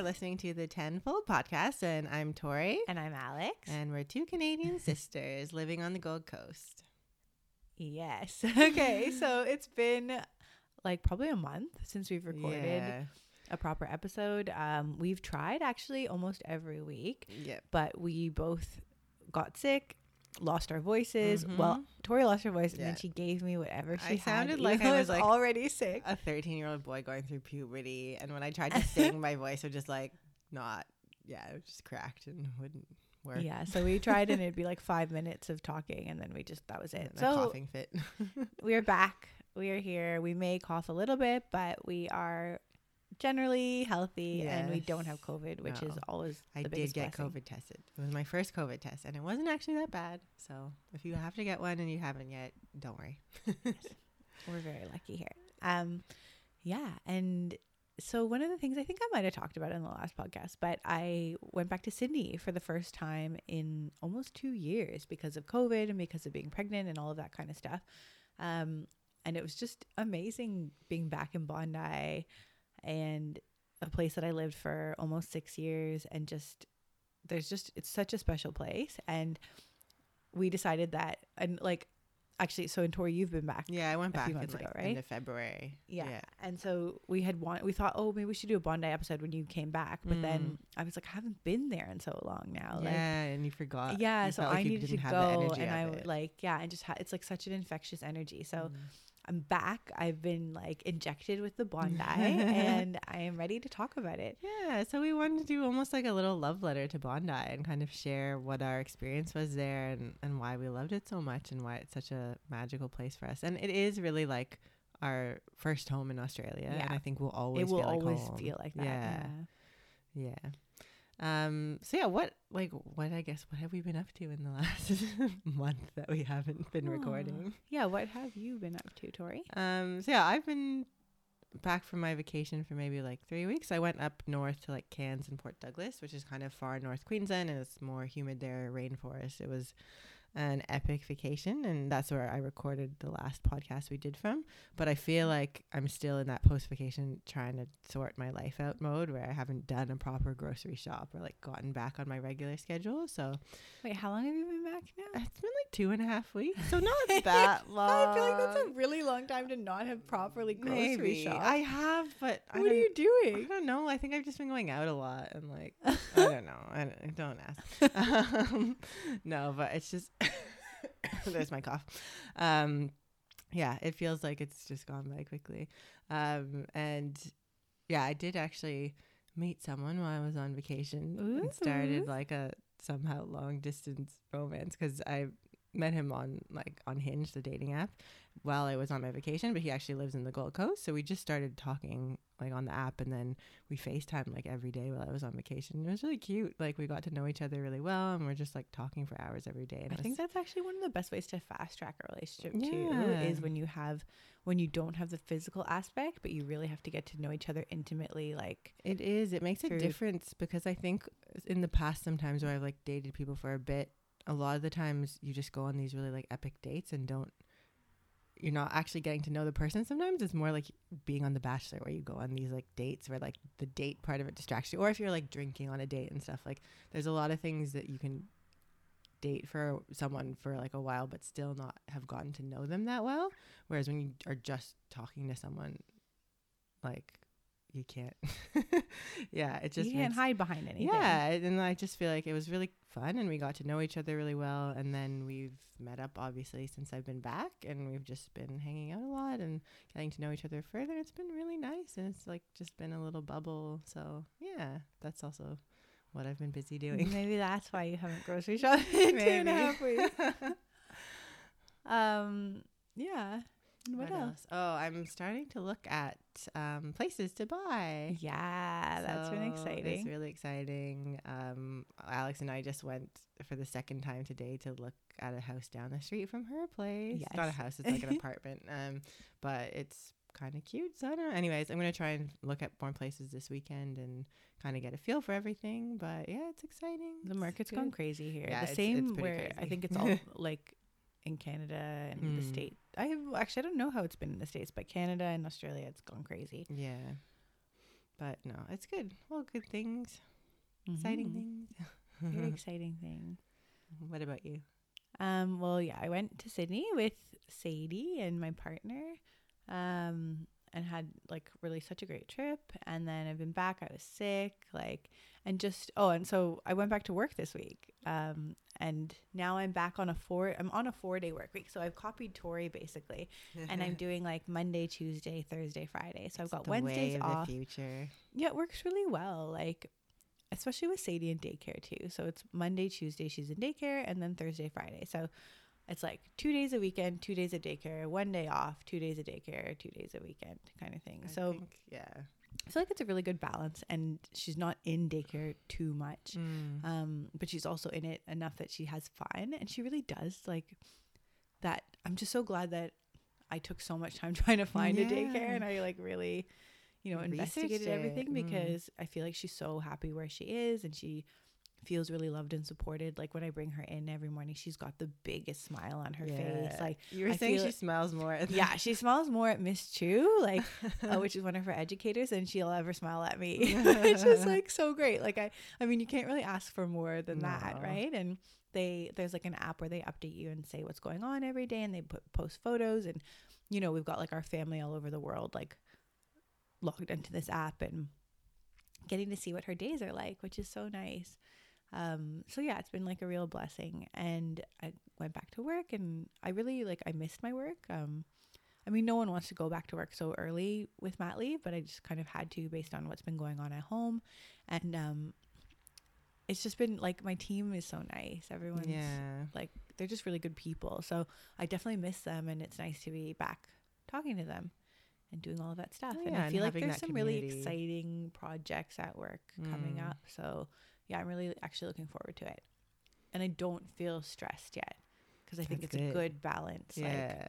are listening to the Tenfold podcast, and I'm Tori, And I'm Alex. and we're two Canadian sisters living on the Gold Coast. yes. okay. So it's been like probably a month since we've recorded Yeah. a proper episode. Um, we've tried actually almost every week, Yep. but we both got sick, lost our voices. Well, Mhm. Tori lost her voice, and then she gave me whatever she I had. sounded like I was, like, already sick. A 13 year old boy going through puberty, and when I tried to sing, my voice would just like not, yeah, it was just cracked and wouldn't work. Yeah, so we tried and it'd be like five minutes of talking, and then we just that was it. A So coughing fit. we're back. We are here. We may cough a little bit, but we are generally healthy and we don't have COVID, which is No. always I did get blessing. COVID tested. It was my first COVID test, and it wasn't actually that bad. So if you have to get one and you haven't yet, don't worry. We're very lucky here. Um, yeah, and so one of the things I think I might have talked about in the last podcast, but I went back to Sydney for the first time in almost two years because of COVID and because of being pregnant and all of that kind of stuff. Um, and it was just amazing being back in Bondi and a place that I lived for almost six years and just there's just it's such a special place and we decided that and like actually so in Tori you've been back Yeah, I went a back few in months like ago, right? end of February. yeah. And so we had want we thought, oh, maybe we should do a Bondi episode when you came back. But then I was like, I haven't been there in so long now. Mm. yeah, and you forgot. yeah, You so like I needed to didn't have the go and I it. would like yeah, and just ha- it's like such an infectious energy. So Mm. I'm back. I've been like injected with the Bondi and I am ready to talk about it. Yeah, so we wanted to do almost like a little love letter to Bondi and kind of share what our experience was there and, and why we loved it so much and why it's such a magical place for us. And it is really like our first home in Australia. And Yeah. I think we'll always it will feel like always home. feel like that. Yeah. Yeah. Um, so yeah, what like what I guess what have we been up to in the last month that we haven't been Aw. recording? Yeah, what have you been up to, Tori? Um, so yeah, I've been back from my vacation for maybe like three weeks. I went up north to like Cairns and Port Douglas, which is kind of far north Queensland, and it's more humid there, rainforest. It was an epic vacation, and that's where I recorded the last podcast we did from. But I feel like I'm still in that post vacation trying to sort my life out mode where I haven't done a proper grocery shop or like gotten back on my regular schedule. So Wait, how long have you been back now? it's been like two and a half weeks, so not that long. I feel like that's a really long time to not have properly grocery Maybe. shop. I have, but I what are you doing? I don't know. I think I've just been going out a lot and like I don't know. I don't, don't ask. um, no, but it's just there's my cough. Um, yeah, it feels like it's just gone by quickly. Um, and yeah, I did actually meet someone while I was on vacation and started like a somehow long distance romance because I met him on like on Hinge, the dating app, while I was on my vacation. But he actually lives in the Gold Coast, so we just started talking like on the app, and then we FaceTime like every day while I was on vacation. It was really cute. Like we got to know each other really well, and we're just like talking for hours every day. And I it think that's actually one of the best ways to fast track a relationship too is when you have when you don't have the physical aspect but you really have to get to know each other intimately like It is. It makes a difference because I think in the past, sometimes where I've like dated people for a bit, a lot of the times you just go on these really like epic dates and don't. You're not actually getting to know the person. Sometimes it's more like being on The Bachelor, where you go on these like dates where like the date part of it distracts you, or if you're like drinking on a date and stuff. Like, there's a lot of things that you can date for someone for like a while, but still not have gotten to know them that well. Whereas when you are just talking to someone, like you can't. yeah, it just you can't makes- hide behind anything yeah, and I just feel like it was really fun, and we got to know each other really well, and then we've met up obviously since I've been back, and we've just been hanging out a lot and getting to know each other further. It's been really nice, and it's like just been a little bubble. So yeah, that's also what I've been busy doing. maybe that's why you haven't grocery shopped in two and a half weeks um yeah And what, else? Oh, I'm starting to look at um, places to buy. yeah that's been So exciting It's really exciting. Um, Alex and I just went for the second time today to look at a house down the street from her place. It's not a house; it's like an apartment. Um, but it's kind of cute. So I don't know. Anyways, I'm gonna try and look at more places this weekend and kind of get a feel for everything. But yeah, it's exciting. The market's gone crazy here. Yeah, the it's- same it's where I think it's all like in Canada and the Mm. I have actually I don't know how it's been in the states, but Canada and Australia it's gone crazy. Yeah. But no, it's good. Well, good things, exciting Mhm. things. Very exciting thing. what about you? Um, well, yeah, I went to Sydney with Sadie and my partner, um, and had like really such a great trip. And then I've been back. I was sick, like, and just oh, and so I went back to work this week. Um, and now I'm back on a four. I'm on a four day work week, so I've copied Tori basically, and I'm doing like Monday, Tuesday, Thursday, Friday. So I've got the Wednesdays way of off. the future. Yeah, it works really well. Like, especially with Sadie in daycare too. So it's Monday, Tuesday, she's in daycare, and then Thursday, Friday. So it's like two days a weekend, two days of daycare, one day off, two days of daycare, two days a weekend kind of thing. I so think, yeah. I feel like it's a really good balance, and she's not in daycare too much. Mm. Um, but she's also in it enough that she has fun, and she really does like that. I'm just so glad that I took so much time trying to find a daycare, and I like really, you know, Researched investigated it, everything mm. because I feel like she's so happy where she is, and she feels really loved and supported. Like when I bring her in every morning, she's got the biggest smile on her face. Like, you were I saying she it- smells more. at yeah, she smiles more at Miss Chu, like uh, which is one of her educators, and she'll ever smile at me. it's just like so great. Like I, I mean, you can't really ask for more than that, right? And they there's like an app where they update you and say what's going on every day, and they put post photos, and you know we've got like our family all over the world like logged into this app and getting to see what her days are like, which is so nice. Um, so yeah, it's been like a real blessing. And I went back to work and I really like I missed my work. Um I mean no one wants to go back to work so early with mat leave, but I just kind of had to based on what's been going on at home. And um it's just been like my team is so nice. Everyone's yeah. like they're just really good people. So I definitely miss them and it's nice to be back talking to them and doing all of that stuff. Oh, and yeah, I and feel like there's some really exciting projects at work coming Mm. up. So yeah, I'm really actually looking forward to it. And I don't feel stressed yet because I think That's it's a good. good balance like Yeah.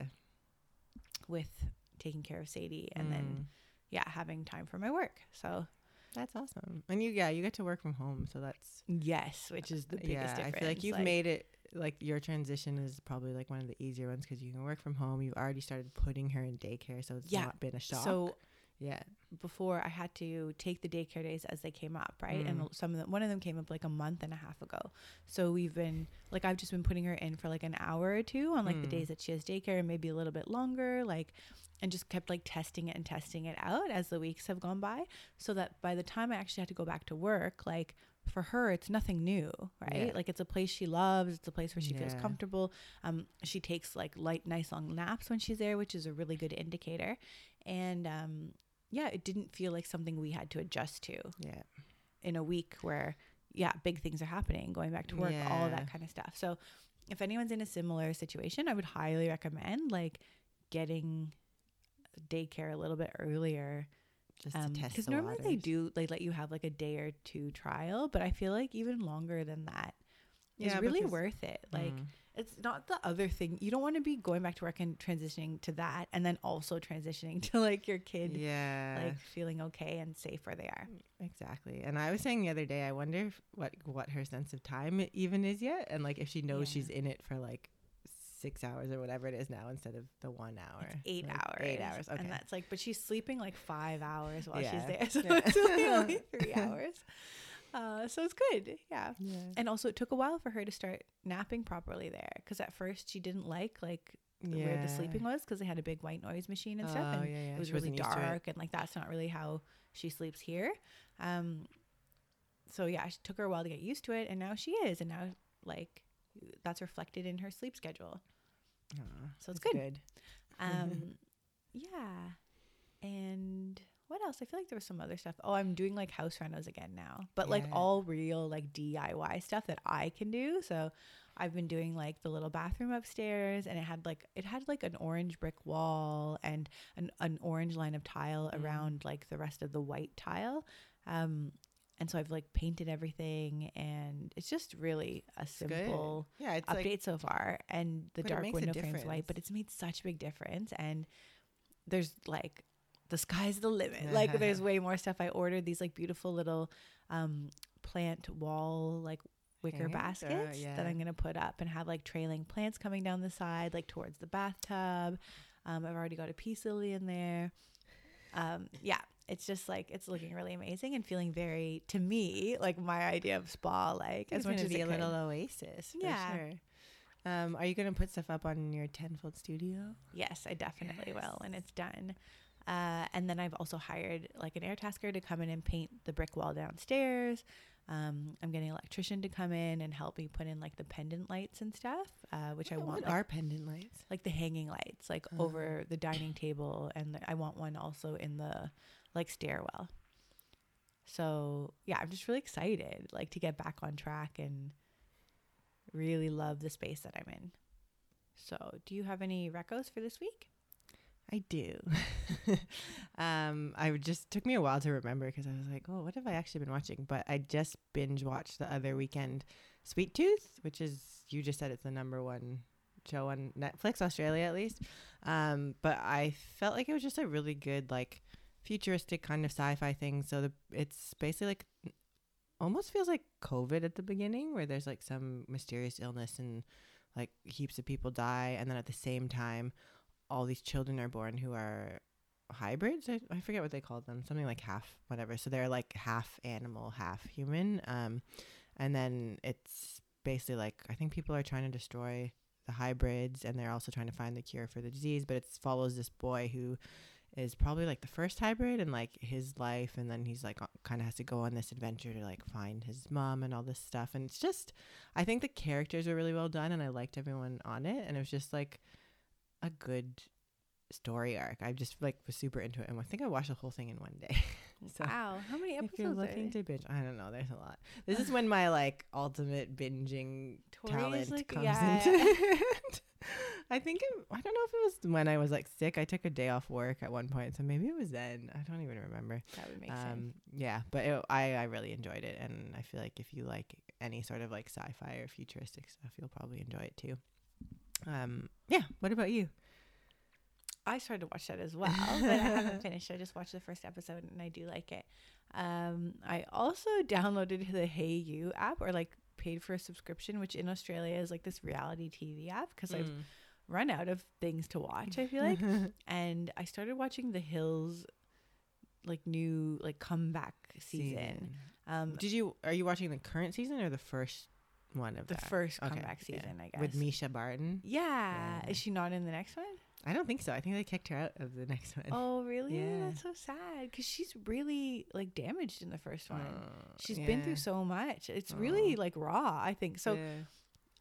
with taking care of Sadie and then Mm. yeah, having time for my work. So that's awesome. And you, yeah, you get to work from home, so that's yes, which is the biggest yeah. difference. I feel like you've made it. Like your transition is probably like one of the easier ones because you can work from home. You've already started putting her in daycare, so it's Yeah. not been a shock. so yeah, before I had to take the daycare days as they came up, right? And Mm. some of them, one of them came up like a month and a half ago. So we've been like I've just been putting her in for like an hour or two on like the Mm. days that she has daycare, and maybe a little bit longer, like, and just kept like testing it and testing it out as the weeks have gone by, so that by the time I actually had to go back to work, like for her it's nothing new right Yeah. like it's a place she loves it's a place where she feels comfortable um she takes like light nice long naps when she's there which is a really good indicator and um yeah it didn't feel like something we had to adjust to yeah, in a week where yeah big things are happening going back to work all Yeah. that kind of stuff so if anyone's in a similar situation i would highly recommend like getting daycare a little bit earlier just to test. because the normally they do they let you have like a day or two trial but i feel like even longer than that is Yeah, really worth it like Mm. It's not the other thing you don't want to be going back to work and transitioning to that and then also transitioning to like your kid yeah, like feeling okay and safe where they are mm, Exactly. And I was saying the other day, I wonder if, what what her sense of time even is yet, and like if she knows Yeah. she's in it for like six hours or whatever it is now instead of the one hour. It's eight Like, hours Eight hours. Okay. and that's like but she's sleeping like five hours while she's there so Yeah. it's really only three hours uh so it's good yeah yeah. and also it took a while for her to start napping properly there because at first she didn't like like where the sleeping was because they had a big white noise machine and stuff Oh, and yeah, yeah. it was She really wasn't used to it. dark and like that's not really how she sleeps here um so yeah it took her a while to get used to it and now she is and now like that's reflected in her sleep schedule Aw, So it's that's good. um yeah and what else? I feel like there was some other stuff. Oh i'm doing like house renos again now but like all real like diy stuff that i can do. So i've been doing like the little bathroom upstairs and it had like it had like an orange brick wall and an, an orange line of tile Mm. around like the rest of the white tile. Um and so i've like painted everything and it's just really a simple Yeah, it's update like so far. And the dark window frame's white but it's made such a big difference. And there's like the sky's the limit like there's way more stuff i ordered these like beautiful little um plant wall like wicker? Uh, baskets yeah. that i'm gonna put up and have like trailing plants coming down the side like towards the bathtub um i've already got a peace lily in there um yeah it's just like it's looking really amazing and feeling very to me like my idea of spa like It's as much as be a could. little oasis. For Yeah. Sure. Um, are you to put stuff up on your tenfold studio? Yes, I definitely will when it's done. Uh, and then I've also hired like an Airtasker to come in and paint the brick wall downstairs. Um, I'm getting an electrician to come in and help me put in like the pendant lights and stuff, uh, which I What want like, are pendant lights? like the hanging lights, like Oh. over the dining table, and I want one also in the like stairwell. So yeah, I'm just really excited, like to get back on track and really love the space that I'm in. So, do you have any recos for this week? I do. um, I just took me a while to remember because I was like, oh, what have I actually been watching? But I just binge watched the other weekend, Sweet Tooth, which is you just said it's the number one show on Netflix, Australia at least. Um, but I felt like it was just a really good like futuristic kind of sci-fi thing. So the it's basically like almost feels like COVID at the beginning, where there's like some mysterious illness and like heaps of people die, and then at the same time all these children are born who are hybrids. I, I forget what they called them. Something like half whatever. So they're like half animal, half human. Um, and then it's basically like I think people are trying to destroy the hybrids, and they're also trying to find the cure for the disease. But it follows this boy who is probably like the first hybrid and like his life and then he's like kind of has to go on this adventure to like find his mom and all this stuff and it's just i think the characters are really well done and i liked everyone on it and it was just like a good story arc. I just like was super into it, and I think I watched the whole thing in one day. so wow, how many episodes? if you're looking to binge, I don't know. There's a lot. This is when my like ultimate binging talent like- comes yeah. into. I think it, I don't know if it was when I was like sick. I took a day off work at one point, so maybe it was then. I don't even remember. That would make sense. Um, yeah, but it, I I really enjoyed it, and I feel like if you like any sort of like sci-fi or futuristic stuff, you'll probably enjoy it too. Um, yeah. What about you? I started to watch that as well, but I haven't finished. I just watched the first episode and I do like it. Um, I also downloaded the hayu app or like paid for a subscription, which in Australia is like this reality TV app because I've Mm. run out of things to watch, I feel like. and I started watching The Hills like new like comeback season. Um Did you are you watching the current season or the first one of the that? first Okay, comeback yeah. season, I guess. with Mischa Barton? Yeah. Yeah. Is she not in the next one? I don't think so. I think they kicked her out of the next one. Oh, really? Yeah. That's so sad because she's really like damaged in the first one. Oh, She's been through so much. It's really like raw, I think. So Yeah.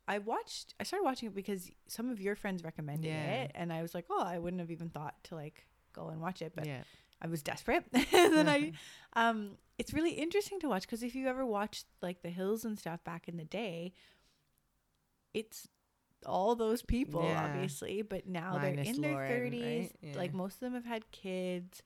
I watched I started watching it because some of your friends recommended Yeah. it and I was like, "Oh, I wouldn't have even thought to like go and watch it." But yeah. I was desperate. and then I um it's really interesting to watch because if you ever watched like The Hills and stuff back in the day, it's all those people Yeah. obviously, but now Minus they're in their 30s. right? Yeah. Like most of them have had kids.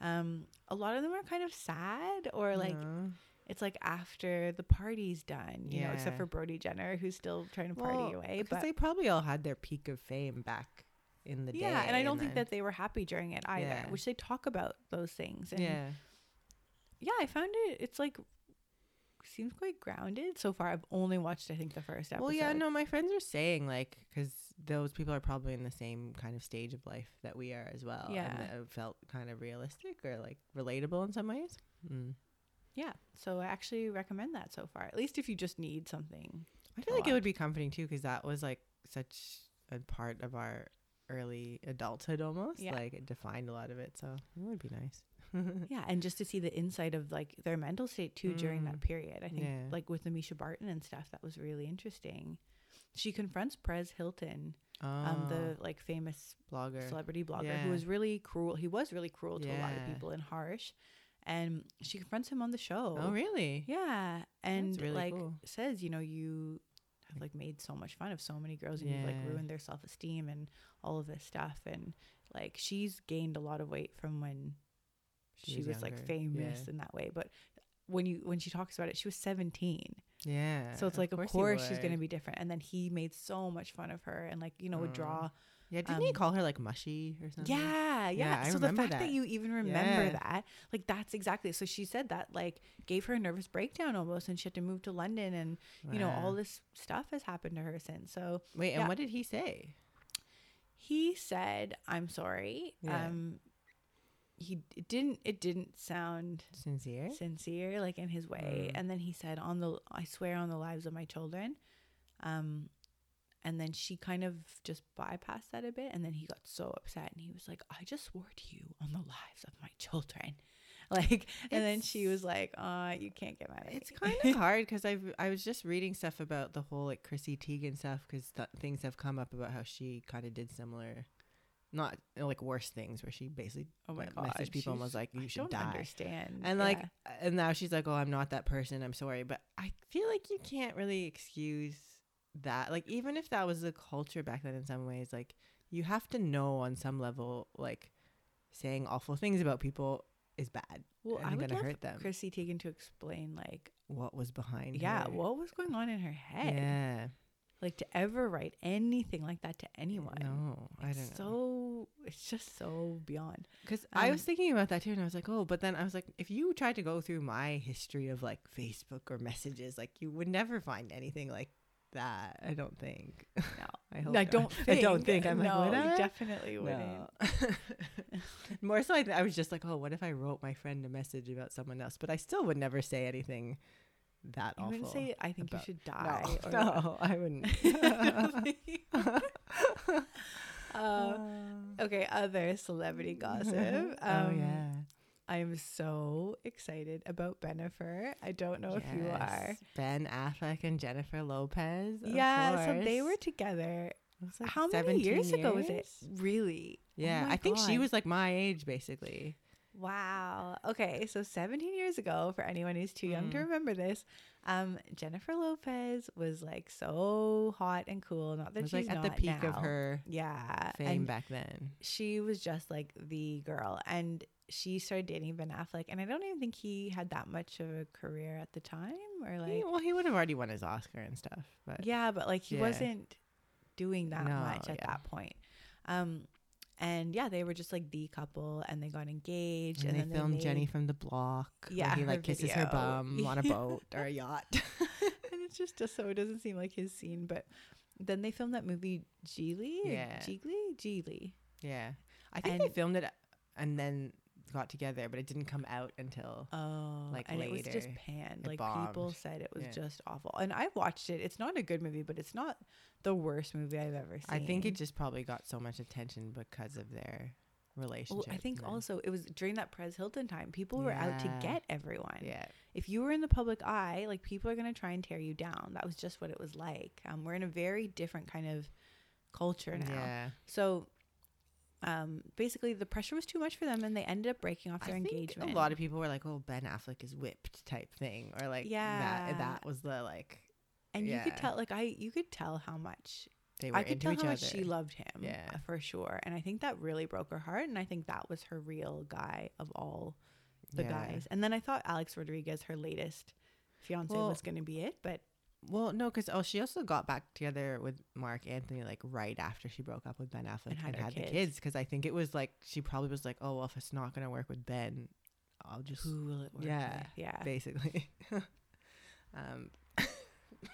Um a lot of them are kind of sad or like No. it's like after the party's done, you know, except for Brody Jenner who's still trying to party Well, away. But they probably all had their peak of fame back in the day. yeah, and I don't think then- that they were happy during it either, Yeah. which they talk about those things. And yeah. yeah, I found it. It's like seems quite grounded so far. I've only watched I think the first episode. Well, yeah, no, my friends are saying like because those people are probably in the same kind of stage of life that we are as well. Yeah. and it felt kind of realistic or like relatable in some ways. Mm. Yeah, so I actually recommend that so far. At least if you just need something. I feel like it would be comforting too because that was like such a part of our early adulthood almost. Yeah. Like it defined a lot of it, so it would be nice. Yeah, and just to see the inside of like their mental state too during that Mm. period. I think Yeah. like with the Mischa Barton and stuff, that was really interesting. She confronts Perez Hilton, um, the like famous Oh, blogger. celebrity blogger Yeah. who was really cruel. He was really cruel to a lot of people and harsh. And she confronts him on the show. Oh, really? Yeah, and really like cool. says, you know, you have like made so much fun of so many girls, and you've like ruined their self esteem and all of this stuff. And like she's gained a lot of weight from when she, was was, like famous yeah. in that way. But when you when she talks about it, she was seventeen. Yeah. So it's like, of he course, she's gonna be different. And then he made so much fun of her, and like you know would Mm. draw. Yeah, didn't he um, call her like mushy or something? Yeah, yeah. Yeah, so the fact that. that. you even remember Yeah. that, like that's exactly. So she said that like gave her a nervous breakdown almost, and she had to move to London, and you know all this stuff has happened to her since. So Wait, and what did he say? he said, "I'm sorry." Yeah. Um, he it didn't it didn't sound Sincere. sincere like in his way Mm. and then he said on the i swear on the lives of my children um and then she kind of just bypassed that a bit and then he got so upset and he was like i just swore to you on the lives of my children like and then she was like uh you can't get mad at It's me." kind of hard because I I was just reading stuff about the whole like Chrissy Teigen stuff because th- things have come up about how she kind of did similar, not like worse things where she basically oh my god messaged people and was like you I should don't die. understand And like, and now she's like, "Oh, I'm not that person. I'm sorry." But I feel like you can't really excuse that. Like, even if that was the culture back then, in some ways, like you have to know on some level, like saying awful things about people is bad well and i would gonna love hurt them. chrissy teigen to explain like what was behind? yeah her. what was going on in her head Yeah. like to ever write anything like that to anyone No, I don't know. so it's just so beyond Because I was Um, thinking about that too, and I was like, oh, but then I was like, if you tried to go through my history of like Facebook or messages, like you would never find anything like that. I don't think. no I hope. I don't I think don't think. I'm no, like, would I? definitely wouldn't No. More so, I, th- I was just like, oh, what if I wrote my friend a message about someone else? But I still would never say anything that you awful. wouldn't say I think about- you should die no, or no, I wouldn't. uh, okay other celebrity gossip um oh yeah. I'm so excited about Bennifer. i don't know if you are Ben Affleck and Jennifer Lopez. yeah so they were together like, how many 17 years, ago was it really Oh Yeah, my I think she was like my age basically. Wow. Okay, so 17 years ago, for anyone who's too young to Mm. remember this, um, Jennifer Lopez was like so hot and cool. Not that was she's like at the peak of her yeah fame and back then. she was just like the girl, and she started dating Ben Affleck, and I don't even think he had that much of a career at the time, or He- like well, he would have already won his Oscar and stuff, but yeah, but like he Yeah. wasn't doing that No, much at yeah. that point. Um, and yeah, they were just like the couple, and they got engaged, and, and, they then filmed made- Jenny from the block. where Yeah, he her like kisses her bum on a boat or a yacht. and it's just, just so it doesn't seem like his scene. But then they filmed that movie Gigli, Yeah. Gigli, Gigli. yeah, I think they filmed it and then got together, but it didn't come out until Oh, Like, and it was just panned. it Like people said it was Yeah. just awful. And I watched it. It's not a good movie, but it's not the worst movie I've ever seen. I think it just probably got so much attention because of their relationship. Well, I think also it was during that Perez Hilton time. People were out to get everyone. yeah, If you were in the public eye, like people are gonna try and tear you down. That was just what it was like. Um, we're in a very different kind of culture now. yeah. So, um, basically, the pressure was too much for them, and they ended up breaking off their engagement. A lot of people were like, "Oh, Ben Affleck is whipped," type thing, or like, Yeah. that, that was the like and you could tell, like I, you could tell how much they were I could into tell each how other. much she loved him. Yeah. uh, for sure. And I think that really broke her heart. And I think that was her real guy of all the Yeah. guys. And then I thought Alex Rodriguez, her latest fiance, Well, was going to be it, but Well, no, because oh, she also got back together with Marc Anthony like right after she broke up with Ben Affleck and had had, her the kids. kids. Because I think it was like she probably was like, "Oh, well, if it's not gonna work with Ben, I'll just who will it work Yeah, with? Yeah. basically." um,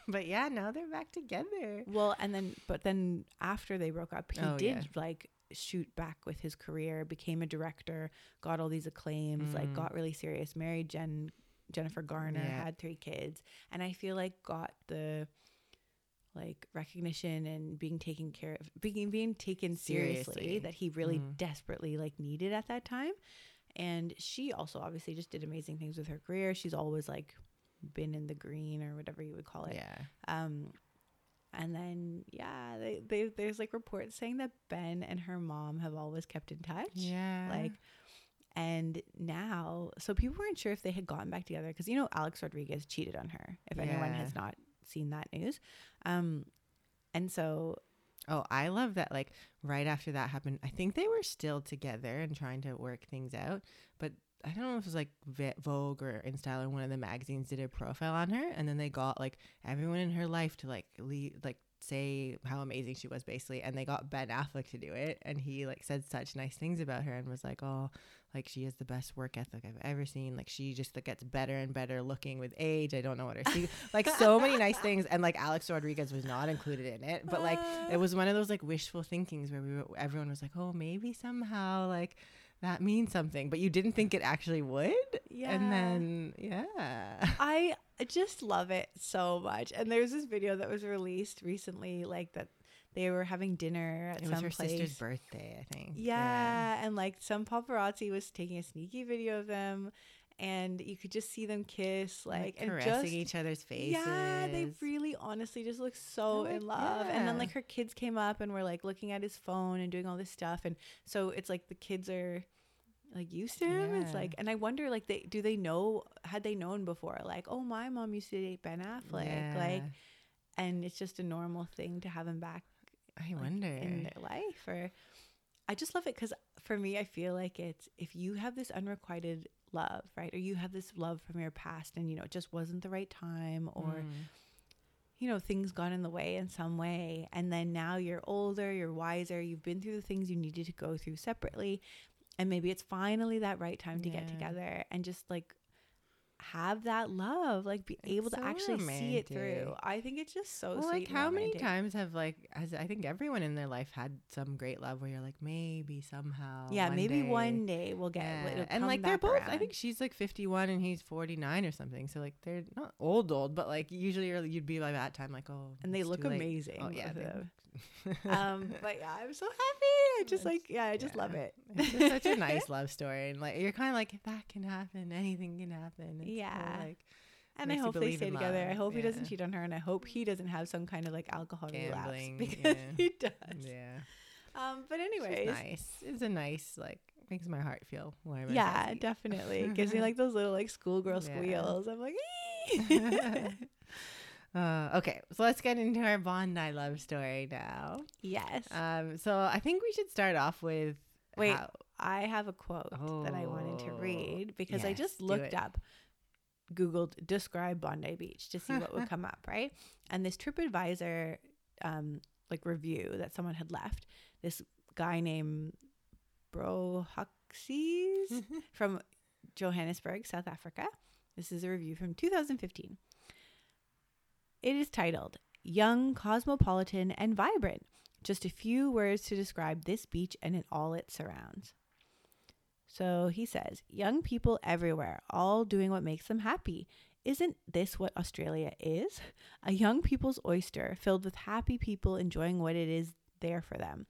but yeah, now they're back together. Well, and then, but then after they broke up, he Oh, did yeah. like shoot back with his career, became a director, got all these acclaims, like Mm. got really serious, married Jen Jennifer Garner, Yeah. had three kids, and I feel like got the like recognition and being taken care of, being being taken seriously, Seriously. that he really Mhm. desperately like needed at that time. And she also obviously just did amazing things with her career. She's always like been in the green or whatever you would call it. Yeah, Um, and then yeah, they, they there's like reports saying that Ben and her mom have always kept in touch. yeah, Like, and now, so people weren't sure if they had gotten back together because you know Alex Rodriguez cheated on her. If anyone has not seen that news, um, and so Oh, I love that. Like right after that happened, I think they were still together and trying to work things out. But I don't know if it was like Vogue or InStyle or one of the magazines did a profile on her, and then they got like everyone in her life to like leave, like say how amazing she was basically, and they got Ben Affleck to do it, and he like said such nice things about her and was like, oh, like she has the best work ethic I've ever seen. Like she just like, gets better and better looking with age. I don't know what her secret- like so many nice things, and like Alex Rodriguez was not included in it, but like ah. it was one of those like wishful thinkings where we were, everyone was like, oh, maybe somehow like that means something, but you didn't think it actually would. Yeah. And then, yeah. I just love it so much. And there's this video that was released recently, like that they were having dinner at It some was her place. sister's birthday, I think. Yeah, and like some paparazzi was taking a sneaky video of them, and you could just see them kiss, like, and caressing just each other's faces. yeah, they really honestly just look so like, in love. And then like her kids came up and were like looking at his phone and doing all this stuff, and so it's like the kids are like used to him. It's like, and I wonder like they do they know had they known before like oh my mom used to date Ben Affleck like, and it's just a normal thing to have him back I like, wonder. in their life or i just love it because for me i feel like it's if you have this unrequited love right or you have this love from your past and you know it just wasn't the right time or Mm. you know things got in the way in some way and then now you're older you're wiser you've been through the things you needed to go through separately and maybe it's finally that right time to get together and just like have that love like be able to so actually see it through. i think it's just so well, sweet like how many times have like has I think everyone in their life had some great love where you're like maybe somehow yeah one maybe day. one day we'll get Yeah. and like they're both I think she's like 51 and he's 49 or something so like they're not old old but like usually you're, you'd be by that time like oh and they look amazing oh yeah both of they them. look- um but yeah i'm so happy. I just It's- like yeah i just love it. It's just such a nice love story and like you're kind of like if that can happen. Anything can happen. It's Yeah. like and i hope they stay together. I love, hope he doesn't cheat on her and i hope he doesn't have some kind of like alcohol Gambling, relapse because yeah. he does. Yeah. Um but anyways. nice. It's a nice like makes my heart feel warm yeah definitely. It gives me like those little like schoolgirl Yeah. squeals. I'm like. Uh, okay, so let's get into our Bondi love story now. yes Um, so I think we should start off with Wait, how- I have a quote that I wanted to Oh, read because I just looked up, Googled describe Bondi Beach to see what would come up, right? And this TripAdvisor um, like review that someone had left, this guy named Bro Huxies from Johannesburg, South Africa. This is a review from 2015. It is titled Young, Cosmopolitan, and Vibrant. Just a few words to describe this beach and it, all it surrounds. So he says, Young people everywhere, all doing what makes them happy. Isn't this what Australia is? A young people's oyster filled with happy people enjoying what it is there for them.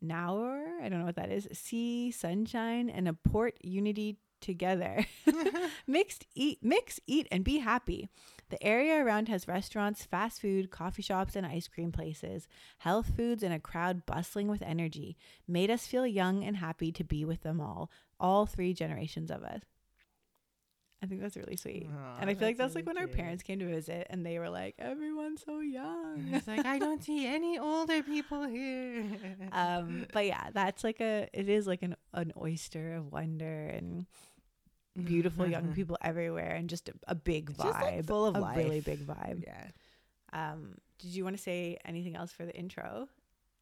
Now, I don't know what that is. Sea, sunshine, and a port unity together. Mixed, eat, mix, eat, and be happy. The area around has restaurants, fast food, coffee shops, and ice cream places, health foods, and a crowd bustling with energy. Made us feel young and happy to be with them all, all three generations of us. I think that's really sweet. Aw, and I feel like that's really like when our parents came to visit and they were like, everyone's so young. It's like, I don't see any older people here. um, but yeah, that's like a, it is like an, an oyster of wonder and beautiful young people everywhere and just a, a big It's just, like, vibe. full of a really big vibe. yeah. Um, did you want to say anything else for the intro?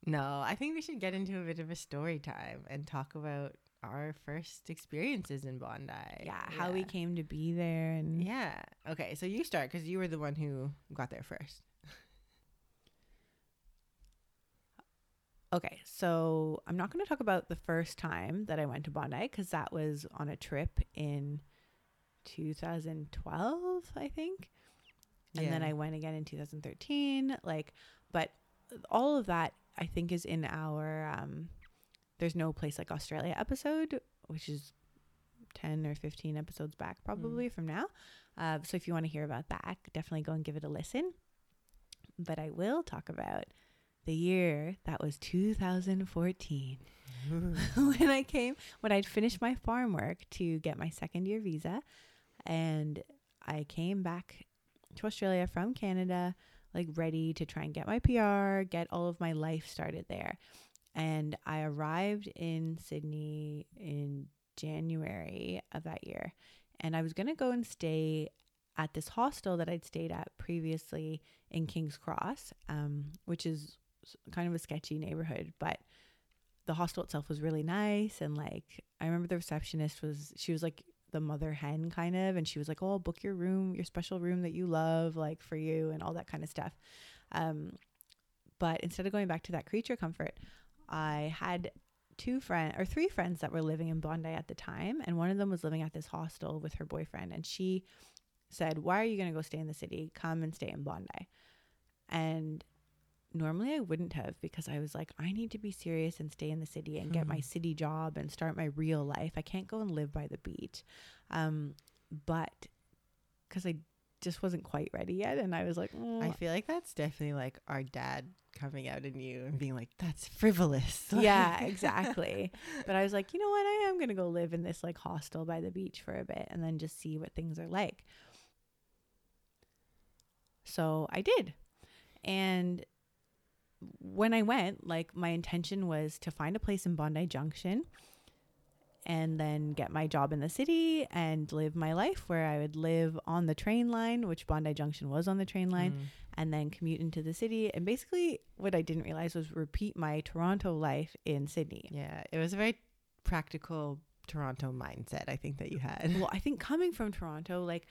No, I think we should get into a bit of a story time and talk about our first experiences in Bondi. Yeah, how we came to be there and Yeah. Okay, so you start because you were the one who got there first. Okay, so I'm not going to talk about the first time that I went to Bondi because that was on a trip in 2012, I think. And then I went again in 2013. Like, but all of that I think is in our um, There's No Place Like Australia episode, which is 10 or 15 episodes back probably from now. Uh, so if you want to hear about that, definitely go and give it a listen. But I will talk about the year that was 2014 when I came when I'd finished my farm work to get my second year visa and I came back to Australia from Canada like ready to try and get my PR, get all of my life started there. And I arrived in Sydney in January of that year and I was going to go and stay at this hostel that I'd stayed at previously in King's Cross, um, which is kind of a sketchy neighborhood, but the hostel itself was really nice. And like, I remember the receptionist was, she was like the mother hen kind of, and she was like, oh, I'll book your room, your special room that you love, like for you, and all that kind of stuff. Um, but instead of going back to that creature comfort, I had two friend or three friends that were living in Bondi at the time, and one of them was living at this hostel with her boyfriend, and she said, "Why are you going to go stay in the city? Come and stay in Bondi." And normally I wouldn't have because I was like, I need to be serious and stay in the city and get my Mhm. city job and start my real life. I can't go and live by the beach. Um, but because I just wasn't quite ready yet, and I was like, "Mm, I feel like that's definitely like our dad coming out in you and being like, "That's frivolous." yeah, exactly. But I was like, you know what? I am gonna go live in this like hostel by the beach for a bit and then just see what things are like. So I did. And when I went, like my intention was to find a place in Bondi Junction and then get my job in the city and live my life where I would live on the train line, which Bondi Junction was on the train line, Mm. and then commute into the city. And basically, what I didn't realize was repeat my Toronto life in Sydney. Yeah, it was a very practical Toronto mindset. I think that you had. Well, I think coming from Toronto, like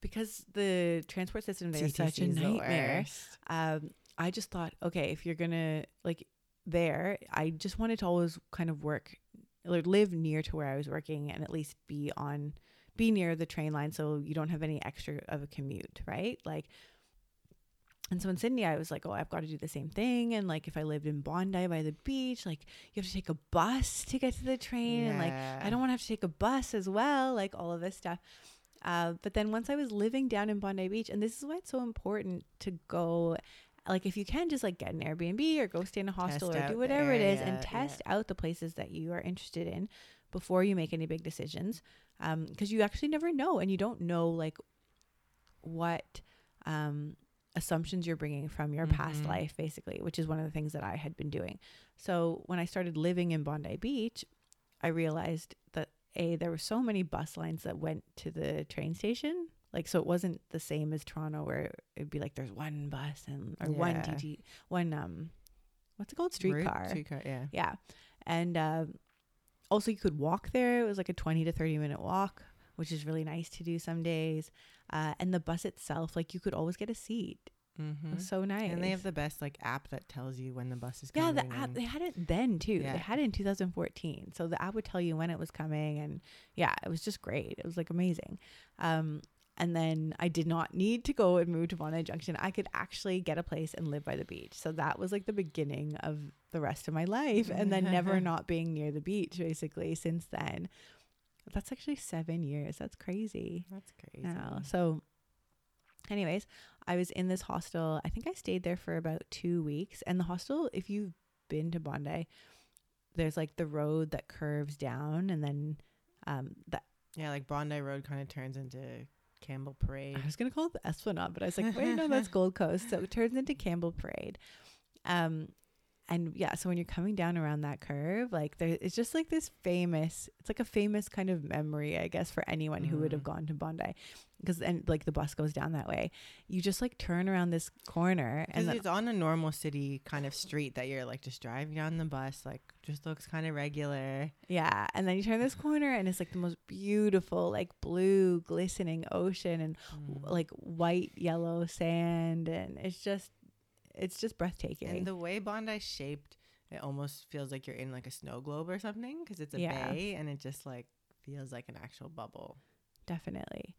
because the transport system there is such a nightmare. Um, I just thought, okay, if you're gonna like there, I just wanted to always kind of work or live near to where I was working and at least be on be near the train line so you don't have any extra of a commute, right? Like and so in Sydney, I was like, oh, I've got to do the same thing. And like, if I lived in Bondi by the beach, like, you have to take a bus to get to the train. And like, I don't want to have to take a bus as well, like all of this stuff. Uh, but then once I was living down in Bondi Beach, and this is why it's so important to go, like if you can just like get an Airbnb or go stay in a hostel Test or do whatever it is and yeah. test out the places that you are interested in before you make any big decisions, because you actually never know, and you don't know like what um, assumptions you're bringing from your past Mhm. life, basically, which is one of the things that I had been doing. So when I started living in Bondi Beach, I realized that a there were so many bus lines that went to the train station. Like so, it wasn't the same as Toronto, where it'd be like there's one bus and or one Yeah. TT, one um, what's it called, streetcar. Streetcar, yeah. Yeah, and um, also you could walk there. It was like a twenty to thirty minute walk, which is really nice to do some days. Uh, and the bus itself, like you could always get a seat. Mm-hmm. was so nice. And they have the best like app that tells you when the bus is coming. yeah, the app they had it then too. Yeah. They had it in 2014, so the app would tell you when it was coming, and yeah, it was just great. It was like amazing. Um, and then I did not need to go and move to Bondi Junction. I could actually get a place and live by the beach. So that was like the beginning of the rest of my life, and then never not being near the beach basically since then. That's actually seven years. That's crazy That's crazy. now. So, anyways, I was in this hostel. I think I stayed there for about two weeks. And the hostel, if you've been to Bondi, there's like the road that curves down, and then um, that Yeah, like Bondi Road kind of turns into Campbell Parade. I was gonna call it the Esplanade, but I was like, wait, no, that's Gold Coast. So it turns into Campbell Parade. Um, and yeah, so when you're coming down around that curve, like there, it's just like this famous. It's like a famous kind of memory, I guess, for anyone who would have Mhm. gone to Bondi, because and like the bus goes down that way. You just like turn around this corner, and then, it's on a normal city kind of street that you're like just driving on the bus, like just looks kind of regular. yeah, and then you turn this corner, and it's like the most beautiful, like blue, glistening ocean, and Mm. like white, yellow sand, and it's just, it's just breathtaking. And the way Bondi's shaped, it almost feels like you're in like a snow globe or something because it's a Yeah. bay and it just like feels like an actual bubble. Definitely.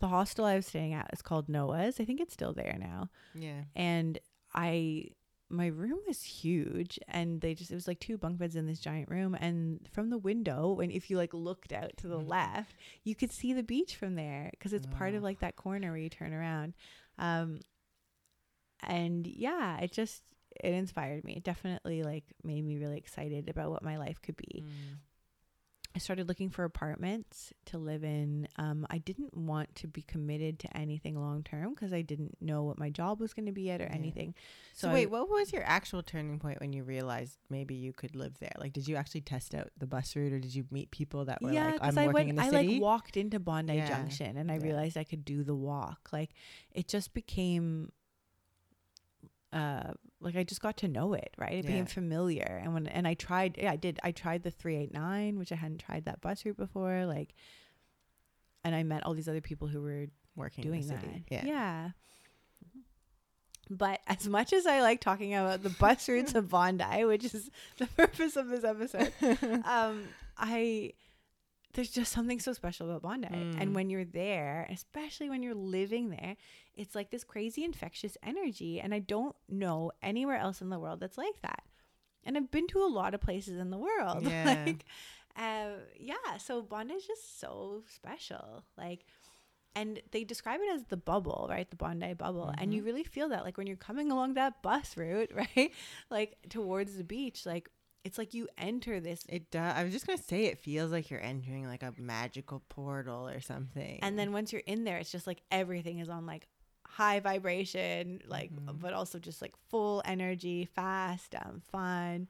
The hostel I was staying at is called Noah's. I think it's still there now. Yeah. And I my room was huge and they just it was like two bunk beds in this giant room and from the window when if you like looked out to the Mhm. left you could see the beach from there because it's part of Oh. like that corner where you turn around um and yeah it just it inspired me it definitely like made me really excited about what my life could be Mm. I started looking for apartments to live in. Um, I didn't want to be committed to anything long term because I didn't know what my job was going to be yet or Yeah. anything. So, I- wait, what was your actual turning point when you realized maybe you could live there? Like, did you actually test out the bus route, or did you meet people that were yeah, like, "I'm I working went. in the I city"? like walked into Bondi Yeah. Junction and I realized I could do the walk. Like it just became. Uh, like I just got to know it, right? It Yeah. became familiar, and when and I tried, yeah, I did. I tried the three eight nine, which I hadn't tried that bus route before. Like, and I met all these other people who were working doing in the that. Yeah. Yeah. But as much as I like talking about the bus routes of Bondi, which is the purpose of this episode, um, I there's just something so special about Bondi. Mm. And when you're there, especially when you're living there, it's like this crazy infectious energy. And I don't know anywhere else in the world that's like that. And I've been to a lot of places in the world. Yeah. like, uh, yeah. So Bondi is just so special. Like, and they describe it as the bubble, right? The Bondi bubble. And you Mhm. really feel that, like, when you're coming along that bus route, right? Like, towards the beach, like, it's like you enter this It does. I was just gonna say it feels like you're entering like a magical portal or something. and then once you're in there it's just like everything is on like high vibration like Mhm. but also just like full energy fast um fun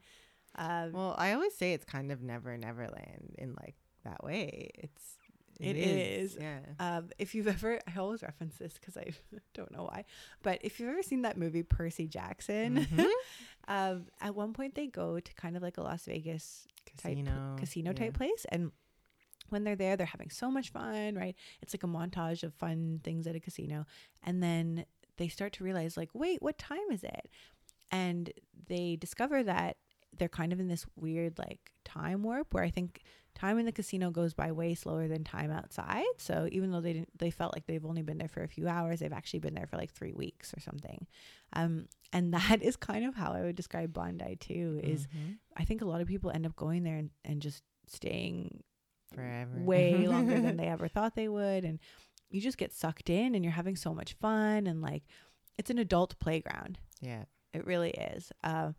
um well, I always say it's kind of never Neverland in like that way. It's It is. Yeah. um, if you've ever, I always reference this because I don't know why, but if you've ever seen that movie Percy Jackson, Mhm. um, at one point they go to kind of like a Las Vegas type Casino. casino yeah. type place, and when they're there, they're having so much fun, right? It's like a montage of fun things at a casino, and then they start to realize, like, wait, what time is it? And they discover that they're kind of in this weird like time warp where I think time in the casino goes by way slower than time outside. So even though they didn't, they felt like they've only been there for a few hours, they've actually been there for like three weeks or something. Um, and that is kind of how I would describe Bondi too. Is Mhm. I think a lot of people end up going there and, and just staying forever. way longer than they ever thought they would, and you just get sucked in and you're having so much fun and like it's an adult playground. Yeah. It really is. Uh,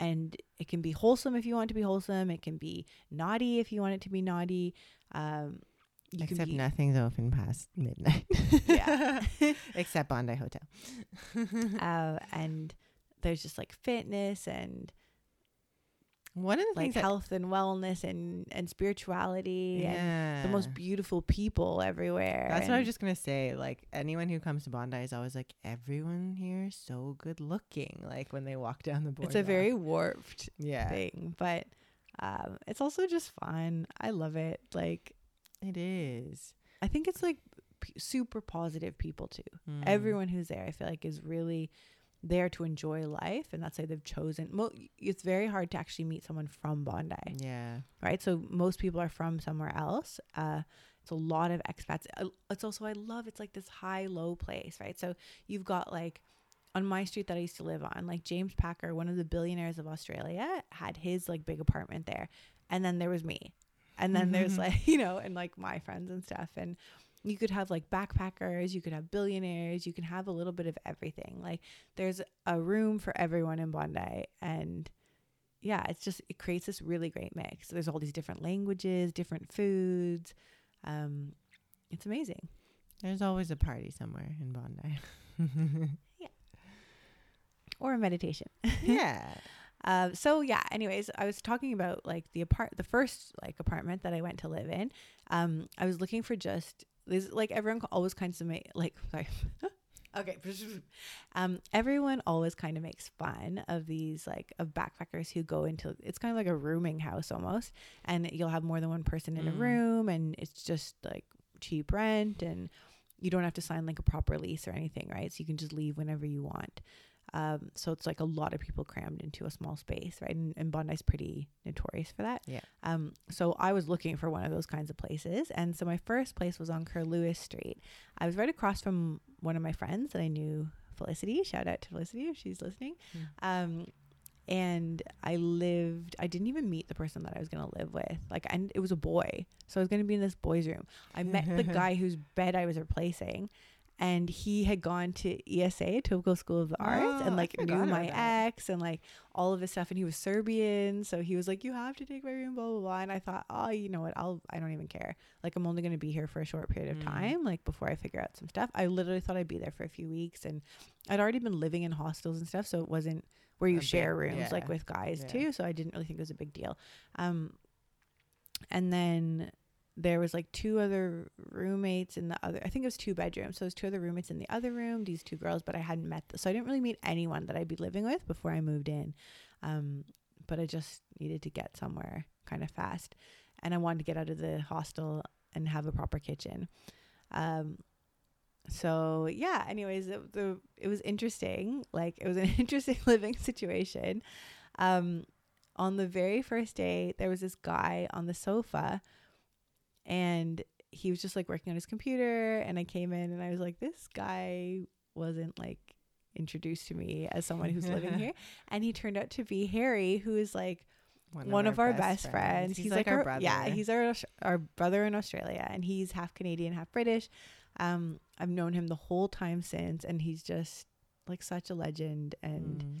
and it can be wholesome if you want to be wholesome. It can be naughty if you want it to be naughty. Um, you Except be, nothing's open past midnight. Yeah. Except Bondi Hotel. uh, and there's just like fitness and One of the like things that, health and wellness and and spirituality and yeah. the most beautiful people everywhere. That's what I was just gonna say. Like anyone who comes to Bondi is always like, everyone here is so good looking. Like when they walk down the boardwalk. It's a very warped yeah. thing, but um, it's also just fun. I love it. Like It is. I think it's like p- super positive people too. Mm. Everyone who's there, I feel like, is really there to enjoy life, and that's why they've chosen. Mo- it's very hard to actually meet someone from Bondi, Yeah. right? So most people are from somewhere else. Uh, it's a lot of expats. Uh, It's also I love. It's like this high low place, right? So you've got like on my street that I used to live on, like James Packer, one of the billionaires of Australia, had his like big apartment there, and then there was me, and then there's like you know, and like my friends and stuff, and you could have like backpackers, you could have billionaires, you can have a little bit of everything. Like there's a room for everyone in Bondi, and yeah, it's just it creates this really great mix. There's all these different languages, different foods. Um, it's amazing. There's always a party somewhere in Bondi. Yeah. Or a meditation. yeah. Um, so yeah. Anyways, I was talking about like the apart, the first like apartment that I went to live in. Um, I was looking for just there's like everyone always kinds of make like sorry. okay. Um, everyone always kind of makes fun of these like of backpackers who go into it's kind of like a rooming house almost, and you'll have more than one person in a Mm. room, and it's just like cheap rent, and you don't have to sign like a proper lease or anything, right? So you can just leave whenever you want. Um, so it's like a lot of people crammed into a small space, right? And, and Bondi's pretty notorious for that. Yeah. Um, so I was looking for one of those kinds of places. And so my first place was on Curlewis Street. I was right across from one of my friends that I knew, Felicity. Shout out to Felicity if she's listening. Um, and I lived, I didn't even meet the person that I was going to live with. Like, and it was a boy. So I was going to be in this boy's room. I met the guy whose bed I was replacing and he had gone to ESA, Etobicoke School of the Arts, Oh, and like knew my that. ex and like all of his stuff. And he was Serbian, so he was like, "You have to take my room," blah blah blah. And I thought, oh, you know what? I'll. I don't even care. Like I'm only going to be here for a short period of Mm. time, like before I figure out some stuff. I literally thought I'd be there for a few weeks, and I'd already been living in hostels and stuff, so it wasn't where you A share rooms like with guys Yeah. too. So I didn't really think it was a big deal. Um, and then there was like two other roommates in the other i think it was two bedrooms so it was two other roommates in the other room these two girls but i hadn't met them so i didn't really meet anyone that i'd be living with before i moved in um, but i just needed to get somewhere kind of fast and i wanted to get out of the hostel and have a proper kitchen um, so yeah. Anyways, it, the it was interesting. Like it was an interesting living situation. Um, on the very first day, there was this guy on the sofa, and he was just like working on his computer. And I came in, and I was like, this guy wasn't like introduced to me as someone who's living here, and he turned out to be Harry, who is like one, of, our, best, friends. He's, like, our, brother. Yeah, he's our our brother in Australia, and he's half Canadian, half British. Um, I've known him the whole time since, and he's just like such a legend, and Mm.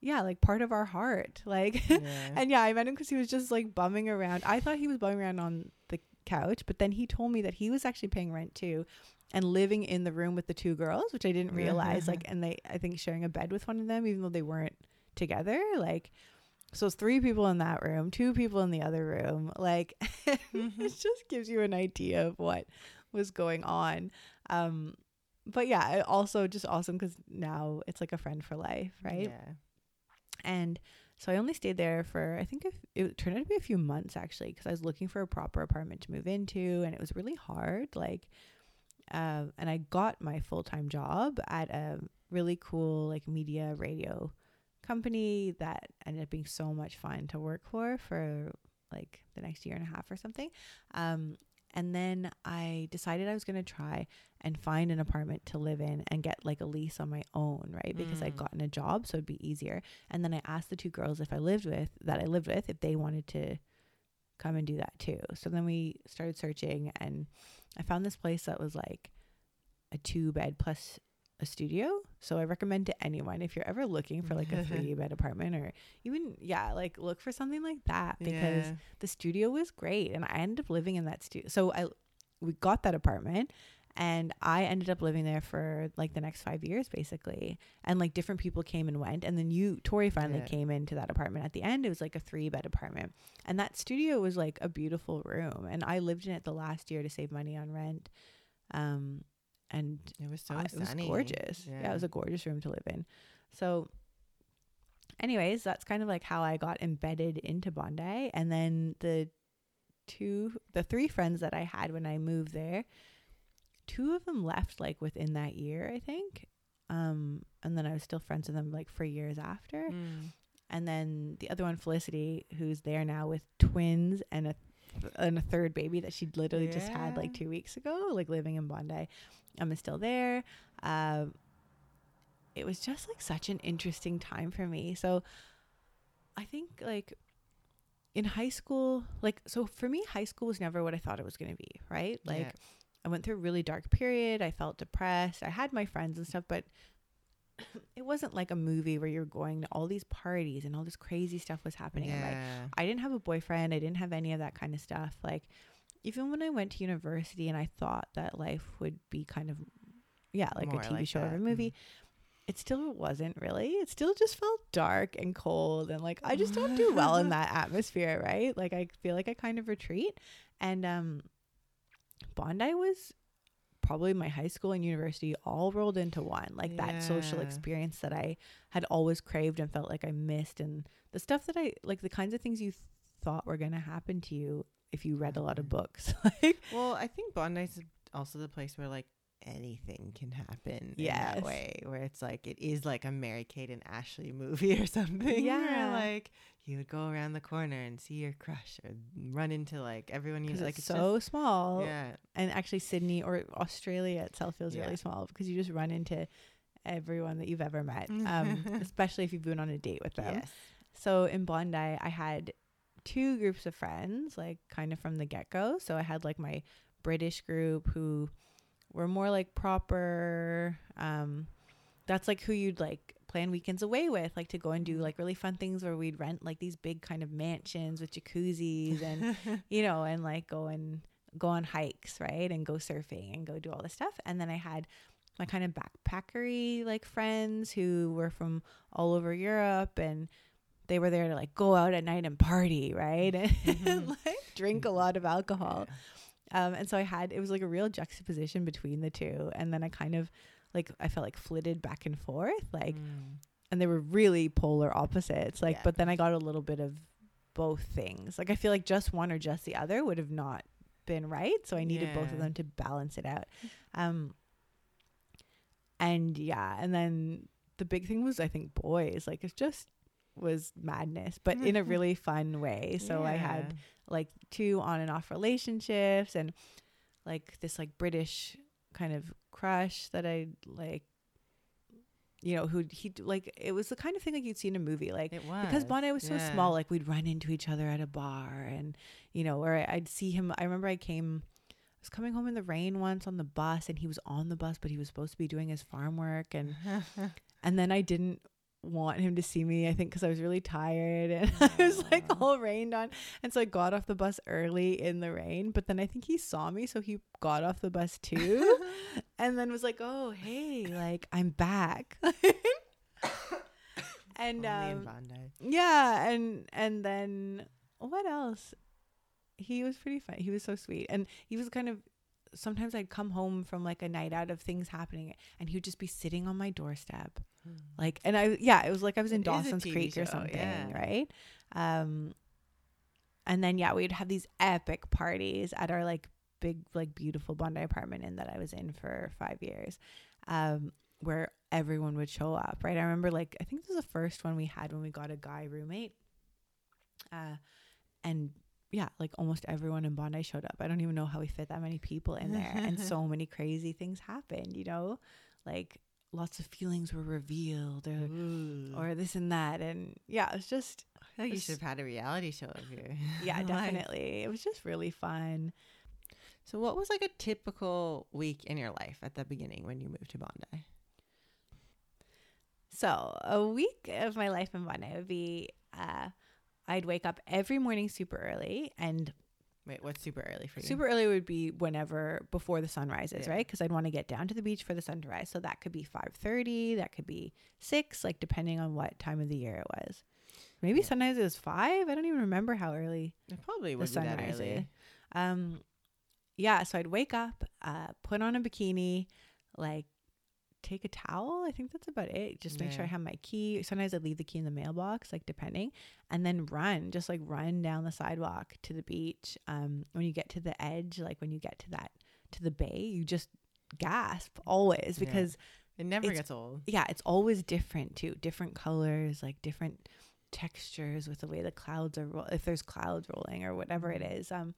yeah, like part of our heart. Like, Yeah. and yeah, I met him because he was just like bumming around. I thought he was bumming around on the couch, but then he told me that he was actually paying rent too, and living in the room with the two girls, which I didn't realize. like, and they, I think, sharing a bed with one of them, even though they weren't together. Like, so it's three people in that room, two people in the other room. Like, Mhm. it just gives you an idea of what was going on. Um, but yeah, also just awesome because now it's like a friend for life, right? Yeah. And so I only stayed there for I think it turned out to be a few months actually because I was looking for a proper apartment to move into and it was really hard like um and I got my full-time job at a really cool like media radio company that ended up being so much fun to work for for like the next year and a half or something. Um and then I decided I was going to try and find an apartment to live in and get like a lease on my own, right? Because I'd Mm. gotten a job, so it'd be easier. And then I asked the two girls if I lived with that I lived with if they wanted to come and do that too. So then we started searching and I found this place that was like a two bed plus a studio. So I recommend to anyone if you're ever looking for like a three bed apartment or even yeah, like look for something like that because Yeah. the studio was great and I ended up living in that studio. So I we got that apartment and I ended up living there for like the next 5 years basically. And like different people came and went and then you Tori finally Yeah. came into that apartment at the end. It was like a 3 bed apartment. And that studio was like a beautiful room and I lived in it the last year to save money on rent. Um and It was so I- it was sunny. gorgeous. Yeah. it was a gorgeous room to live in. So, anyways, that's kind of like how I got embedded into Bondi. And then the two, the three friends that I had when I moved there, two of them left like within that year, I think. Um, and then I was still friends with them like for years after. Mm. And then the other one, Felicity, who's there now with twins and a and a third baby that she literally just had like two weeks ago, like living in Bondi. Is still there. Um, it was just like such an interesting time for me. So I think like in high school, like so for me, high school was never what I thought it was gonna be, right? Like Yeah. I went through a really dark period. I felt depressed. I had my friends and stuff, but it wasn't like a movie where you're going to all these parties and all this crazy stuff was happening. And like Yeah. I didn't have a boyfriend. I didn't have any of that kind of stuff. Like even when I went to university and I thought that life would be kind of yeah, like More a TV like show or a that. movie, it still wasn't really. It still just felt dark and cold and like I just don't do well in that atmosphere, right? Like I feel like I kind of retreat. And um Bondi was probably my high school and university all rolled into one. Like that social experience that I had always craved and felt like I missed and the stuff that I like the kinds of things you th- thought were going to happen to you if you read a lot of books. like Well, I think Bondi's also the place where like anything can happen in Yes. that way, where it's like it is like a Mary Kate and Ashley movie or something. Yeah. where, like you would go around the corner and see your crush or run into like everyone you know. it's Like so just, small. yeah, And actually Sydney or Australia itself feels Yeah. really small because you just run into everyone that you've ever met. Um, especially if you've been on a date with them. yes, So in Bondi, I had two groups of friends, like kind of from the get go. So I had like my British group who were more like proper. Um, that's like who you'd like plan weekends away with, like to go and do like really fun things where we'd rent like these big kind of mansions with jacuzzis and you know, and like go and go on hikes, right? And go surfing and go do all this stuff. And then I had my kind of backpackery like friends who were from all over Europe and they were there to like go out at night and party, right? And, Mhm. like drink a lot of alcohol. Um, and so I had it was like a real juxtaposition between the two. And then I kind of like I felt like flitted back and forth. Like Mm. and they were really polar opposites. Like, Yeah. but then I got a little bit of both things. Like, I feel like just one or just the other would have not been right. So I needed both of them to balance it out. Um, and yeah, and then the big thing was I think boys. Like it's just was madness, but in a really fun way. So I had like two on and off relationships and like this like British kind of crush that I like you know who he like it was the kind of thing like you'd see in a movie like it was because Bondi was so small like we'd run into each other at a bar and you know or I'd see him I remember I came I was coming home in the rain once on the bus and he was on the bus but he was supposed to be doing his farm work and and then I didn't want him to see me, I think, because I was really tired and I was like all rained on. And so I got off the bus early in the rain, but then I think he saw me. So he got off the bus too and then was like, oh, hey, like I'm back. and, um, yeah. And, and then what else? He was pretty fun. He was so sweet. And he was kind of, sometimes I'd come home from like a night out of things happening and he would just be sitting on my doorstep. Like and i yeah it was like i was in It dawson's creek or something yeah. right? Um and then yeah we'd have these epic parties at our like big like beautiful bondi apartment in that i was in for five years um where everyone would show up right? I remember like i think this was the first one we had when we got a guy roommate uh and yeah, like almost everyone in Bondi showed up. I don't even know how we fit that many people in there. and so many crazy things happened, you know? Like lots of feelings were revealed or Ooh. or this and that and yeah it was just I feel like you should have had a reality show your yeah definitely it was just really fun So, what was like a typical week in your life at the beginning when you moved to Bondi? so a week of my life in Bondi would be uh i'd wake up every morning super early and Wait, what's super early for you? super early would be whenever before the sun rises Yeah. right because i'd want to get down to the beach for the sun to rise so that could be 5.30 that could be 6 like depending on what time of the year it was maybe Yeah. sunrise is 5 i don't even remember how early It probably be that sunrise. early. Um, yeah. So I'd wake up, uh, put on a bikini, like take a towel. I think that's about it. Just make sure I have my key. Sometimes I'd leave the key in the mailbox, like depending, and then run, just like run down the sidewalk to the beach. Um, when you get to the edge, like when you get to that to the bay, you just gasp always Yeah. because It never gets old. yeah, it's always different too. Different colors, like different textures with the way the clouds are. Ro- if there's clouds rolling or whatever it Mhm. um,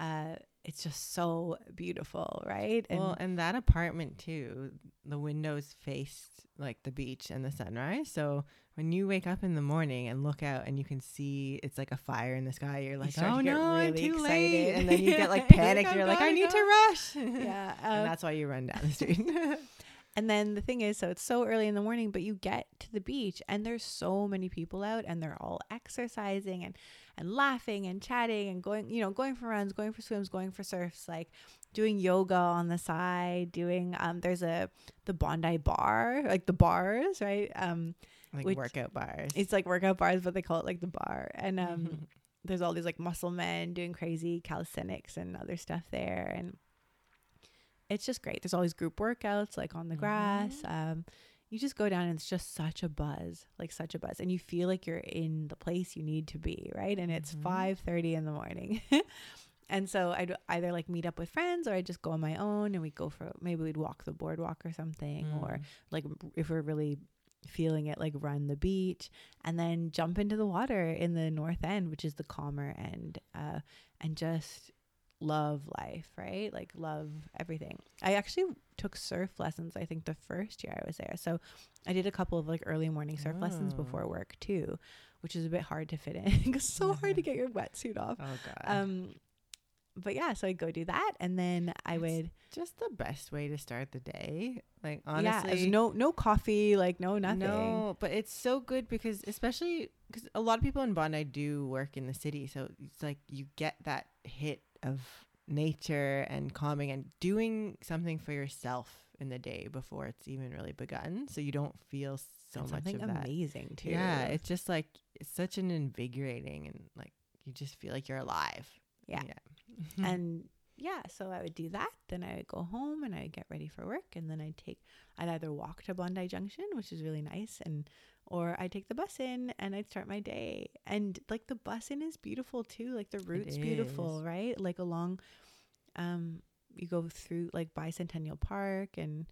uh, it's just so beautiful, right? And well, and that apartment too, the windows faced like the beach and the sunrise. So when you wake up in the morning and look out and you can see it's like a fire in the sky, you're like, to oh no, I'm really too late. excited. And then you get like panicked. You're like, I need to rush. yeah, and uh, that's why you run down the street. And then the thing is, so it's so early in the morning, but you get to the beach and there's so many people out and they're all exercising and, and laughing and chatting and going, you know, going for runs, going for swims, going for surfs, like doing yoga on the side, doing, um, there's a, the Bondi bar, like the bars, right? Um, like Which- workout bars. it's like workout bars, but they call it like the bar. And, um, there's all these like muscle men doing crazy calisthenics and other stuff there and it's just great there's all these group workouts like on the grass um you just go down and it's just such a buzz like such a buzz and you feel like you're in the place you need to be right and it's Mhm. 5:30 in the morning and so i'd either like meet up with friends or i'd just go on my own and we'd go for maybe we'd walk the boardwalk or something or Mm. like if we're really feeling it like run the beach and then jump into the water in the north end which is the calmer end uh, and just love life right like love everything i actually took surf lessons i think the first year i was there so i did a couple of like early morning surf lessons Oh. before work too which is a bit hard to fit in because it's so hard to get your wetsuit off oh god. um but yeah so i'd go do that and then i That's would just the best way to start the day. Like honestly, there's no no coffee like no nothing No, but it's so good because especially because a lot of people in Bondi do work in the city, so it's like you get that hit of nature and calming and doing something for yourself in the day before it's even really begun, so you don't feel so And much of that. amazing too Yeah, it's just like it's such an invigorating and like you just feel like you're alive. Yeah. yeah. and yeah, so I would do that. Then I would go home and I would get ready for work, and then I'd take, I'd either walk to Bondi Junction, which is really nice, and or I'd take the bus in and I'd start my day. And like the bus in is beautiful too. Like the route's beautiful, right? Like along, um, you go through like Bicentennial Park and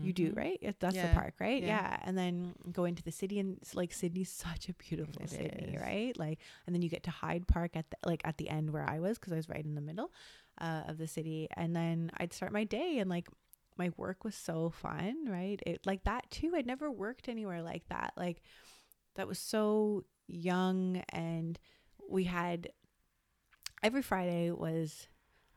You do, Mhm. right? That's Yeah. the park, right? Yeah. Yeah. And then go into the city and like Sydney's such a beautiful It city, is. right? Like and then you get to Hyde Park at the, like at the end where I was cuz I was right in the middle uh, of the city and then I'd start my day and like my work was so fun, right? It like that too. I'd never worked anywhere like that. Like that was so young and we had every Friday was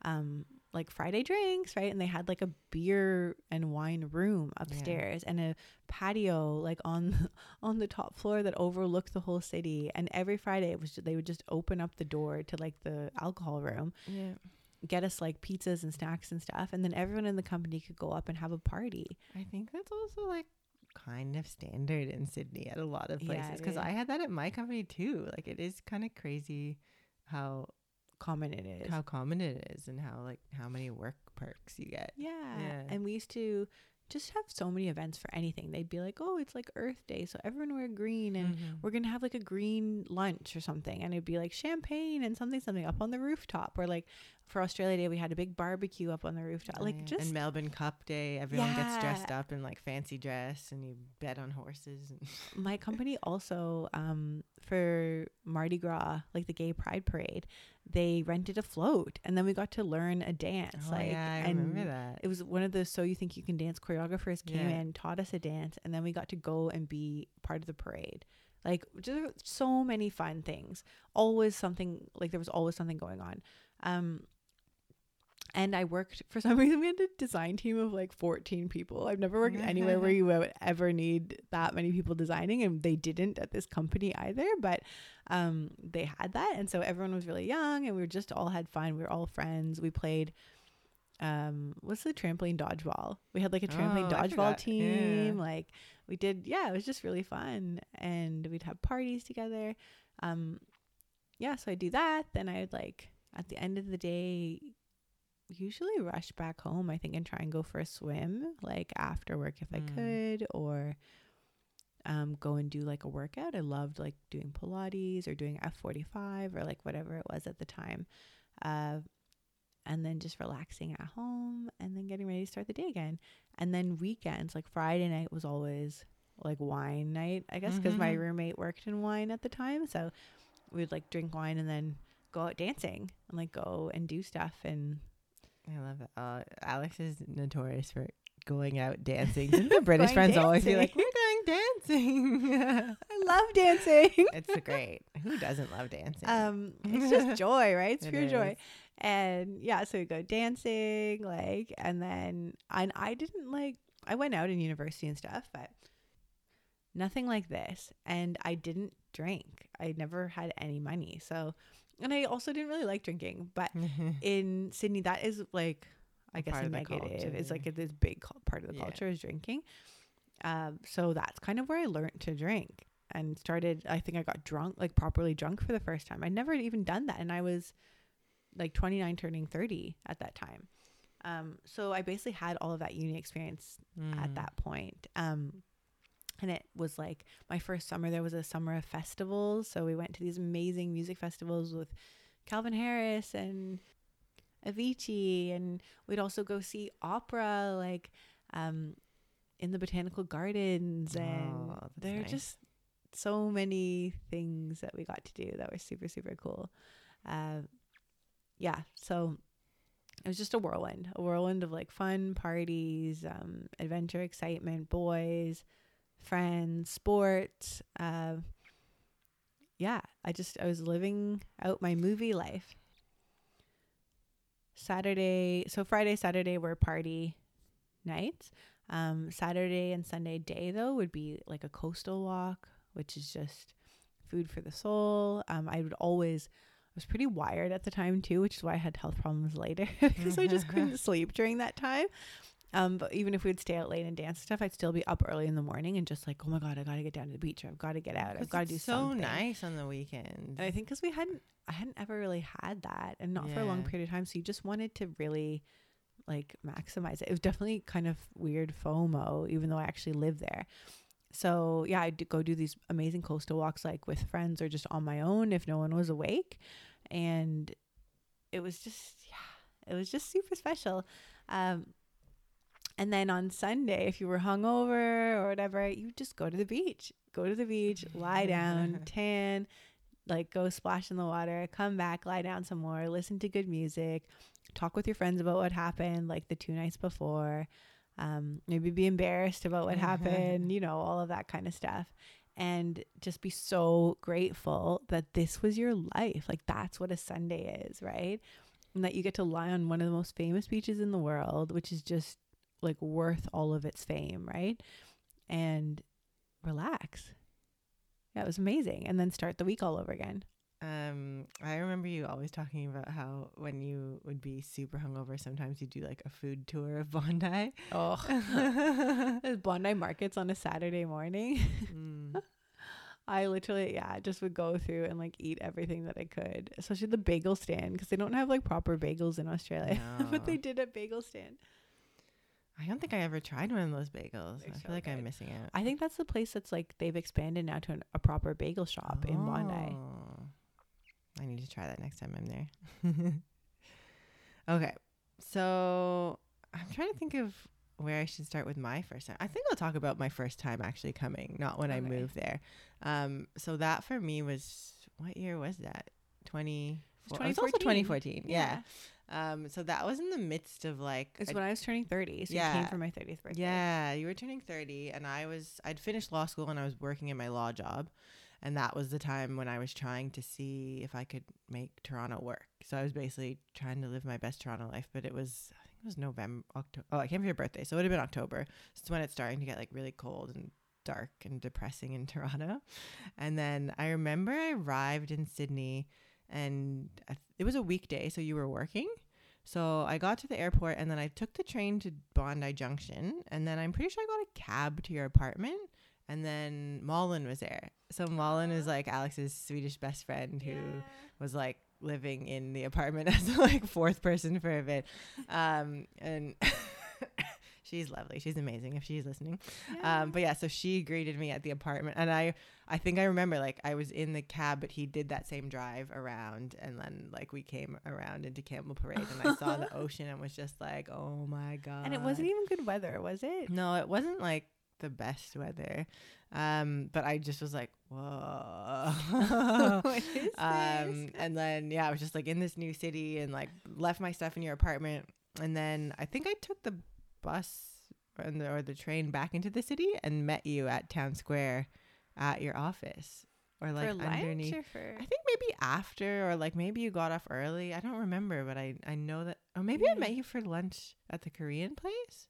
um like Friday drinks, right? And they had like a beer and wine room upstairs and a patio like on on the top floor that overlooked the whole city. And every Friday it was they would just open up the door to like the alcohol room, Yeah. Get us like pizzas and snacks and stuff, and then everyone in the company could go up and have a party. I think that's also like kind of standard in Sydney at a lot of places because I had that at my company too. Like it is kind of crazy how Common it is. how common it is and how like how many work perks you get. Yeah. Yeah. And we used to just have so many events for anything. They'd be like, oh, it's like Earth Day. So everyone wear green and Mhm. we're going to have like a green lunch or something. And it'd be like champagne and something, something up on the rooftop. Or like for Australia Day, we had a big barbecue up on the rooftop. Oh, like yeah. just and Melbourne Cup Day, everyone gets dressed up in like fancy dress and you bet on horses. And my company also um for Mardi Gras, like the gay pride parade, they rented a float and then we got to learn a dance. oh like yeah, I and remember that. It was one of the So You Think You Can Dance choreographers came Yeah. in, taught us a dance, and then we got to go and be part of the parade. Like just so many fun things. Always something like there was always something going on. Um and I worked for some reason we had a design team of like 14 people. I've never worked anywhere where you would ever need that many people designing and they didn't at this company either, but um they had that and so everyone was really young and we were just all had fun. We were all friends. We played um what's the trampoline dodgeball we had like a trampoline Oh, dodgeball team Yeah. like we did yeah it was just really fun and we'd have parties together um yeah so I'd do that then i would like at the end of the day usually rush back home i think and try and go for a swim like after work if i Mm. could or um go and do like a workout i loved like doing pilates or doing f45 or like whatever it was at the time uh and then just relaxing at home and then getting ready to start the day again. And then weekends, like Friday night was always like wine night, I guess, because my Mhm. roommate worked in wine at the time. So we'd like drink wine and then go out dancing and like go and do stuff. And I love it. Uh, Alex is notorious for going out dancing. Didn't the British friends always be like, "We're going dancing"? I love dancing. it's great. Who doesn't love dancing? um, it's just joy, right? It's It pure joy. And yeah, so we go dancing, like, and then and I didn't like I went out in university and stuff, but nothing like this. And I didn't drink. I never had any money. So and I also didn't really like drinking. But in Sydney, that is like I guess a negative. It's like this big part of the Yeah. culture is drinking. Um, so that's kind of where I learned to drink and started. I think I got drunk, like properly drunk for the first time. I'd never even done that, and I was like 29, turning 30 at that time. Um, so I basically had all of that uni experience at Mm. that point. Um, and it was like my first summer. There was a summer of festivals, so we went to these amazing music festivals with Calvin Harris and Avicii, and we'd also go see opera, like um, in the botanical gardens, and oh, there are nice. just so many things that we got to do that were super super cool. Uh, yeah, so it was just a whirlwind, a whirlwind of like fun parties, um, adventure, excitement, boys, friends, sports. Uh, yeah, I just I was living out my movie life. Saturday, so Friday, Saturday were party nights. Um, Saturday and Sunday day though would be like a coastal walk, which is just food for the soul. Um, I would always I was pretty wired at the time too, which is why I had health problems later because I just couldn't sleep during that time. Um, but even if we'd stay out late and dance and stuff, I'd still be up early in the morning and just like, oh my god, I gotta get down to the beach. Or I've got to get out. I've got to do so something. nice on the weekend. And I think because we hadn't, I hadn't ever really had that, and not for a long period of time. So you just wanted to really like maximize it. It was definitely kind of weird FOMO, even though I actually live there. So yeah, I'd go do these amazing coastal walks, like with friends or just on my own if no one was awake, and it was just yeah, it was just super special. Um, And then on Sunday, if you were hungover or whatever, you just go to the beach. Go to the beach, lie down, tan, like go splash in the water, come back, lie down some more, listen to good music, talk with your friends about what happened like the two nights before. Um, maybe be embarrassed about what happened, you know, all of that kind of stuff. And just be so grateful that this was your life. Like that's what a Sunday is, right? And that you get to lie on one of the most famous beaches in the world, which is just like worth all of its fame, right? And relax. Yeah, it was amazing. And then start the week all over again. Um, I remember you always talking about how when you would be super hungover, sometimes you'd do like a food tour of Bondi. Oh, there's Bondi markets on a Saturday morning. Mm. I literally, yeah, just would go through and like eat everything that I could, especially the bagel stand because they don't have like proper bagels in Australia, but they did a bagel stand. I don't think I ever tried one of those bagels. They're I so feel like I'm missing out. I think that's the place that's like they've expanded now to an, a proper bagel shop in Bondi. Oh. I need to try that next time I'm there. okay. So I'm trying to think of where I should start with my first time. I think I'll talk about my first time actually coming, not when I moved there. Um, so that for me was what year was that? 20 It was it was also 2014. 2014. Yeah. Um, so that was in the midst of like It's a- when I was turning 30. So you Yeah. came for my 30th birthday. yeah, you were turning 30 and I was I'd finished law school and I was working in my law job. And that was the time when I was trying to see if I could make Toronto work. So I was basically trying to live my best Toronto life, but it was I think it was November, October. Oh, I came for your birthday, so it would have been October. So it's when it's starting to get like really cold and dark and depressing in Toronto. And then I remember I arrived in Sydney and it was a weekday, so you were working. So I got to the airport and then I took the train to Bondi Junction and then I'm pretty sure I got a cab to your apartment and then Malin was there. So Malin is like Alex's Swedish best friend who was like living in the apartment as the like fourth person for a bit. Um and she's lovely. She's amazing if she's listening. Um, but yeah, so she greeted me at the apartment, and I, I think I remember like I was in the cab, but he did that same drive around, and then like we came around into Campbell Parade, and I saw the ocean, and was just like, oh my god! and it wasn't even good weather, was it? No, it wasn't like the best weather, um, but I just was like, whoa. Um, and then yeah, I was just like in this new city, and like left my stuff in your apartment, and then I think I took the bus or the, or the train back into the city and met you at Town Square at your office or like for underneath. or for I think maybe after or like maybe you got off early. I don't remember, but I I know that. Or maybe I met you for lunch at the Korean place.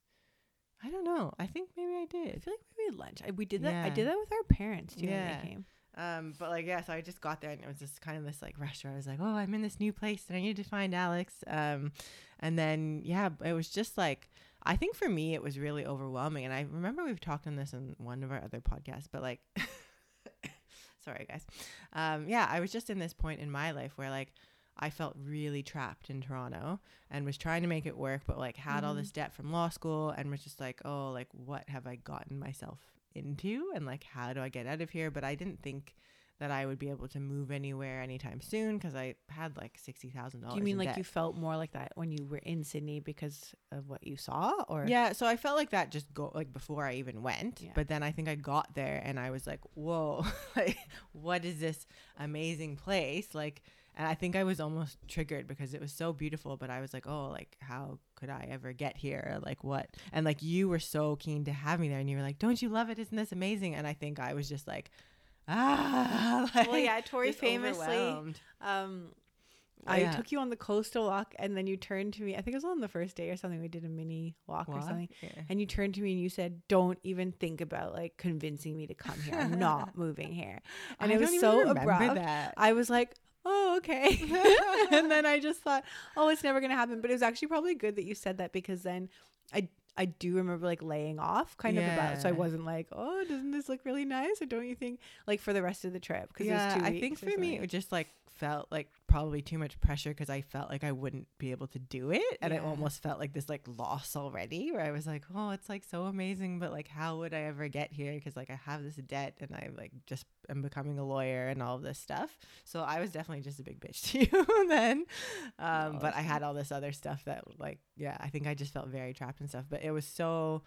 I don't know. I think maybe I did. I feel like maybe lunch. I, we did that. I did that with our parents too Yeah. when they came. Um, but like yeah, so I just got there and it was just kind of this like rush where I was like, oh, I'm in this new place and I need to find Alex. Um, and then yeah, it was just like I think for me it was really overwhelming. And I remember we've talked on this in one of our other podcasts, but like, sorry guys, um, yeah, I was just in this point in my life where like I felt really trapped in Toronto and was trying to make it work, but like had all Mhm. this debt from law school and was just like, oh, like what have I gotten myself into and like how do I get out of here? But I didn't think that I would be able to move anywhere anytime soon because I had like sixty thousand dollars. Do you mean like you felt more like that when you were in Sydney because of what you saw, or Yeah, so I felt like that just go like before I even went. Yeah. But then I think I got there and I was like, whoa, like what is this amazing place? Like and I think I was almost triggered because it was so beautiful, but I was like, oh, like how could I ever get here? Like what? And like you were so keen to have me there and you were like, Don't you love it? Isn't this amazing? And I think I was just like, ah like, Well, yeah, Tori famously. Um, I yeah. took you on the coastal walk, and then you turned to me. I think it was on the first day or something. We did a mini walk, or something, Yeah. and you turned to me and you said, "Don't even think about like convincing me to come here. I'm not moving here." And I it was so abrupt. That. I was like, "Oh, okay," and then I just thought, "Oh, it's never gonna happen." But it was actually probably good that you said that because then I. I do remember like laying off kind of about, so I wasn't like, oh, doesn't this look really nice? Or don't you think like for the rest of the trip? Because yeah, it was two I think for me it just like felt like probably too much pressure because I felt like I wouldn't be able to do it. And it almost felt like this like loss already where I was like, oh, it's like so amazing. But like, how would I ever get here? Because like I have this debt and I like just am becoming a lawyer and all of this stuff. So I was definitely just a big bitch to you then. Um, No, but I had all this other stuff that like, yeah, I think I just felt very trapped and stuff. But it was so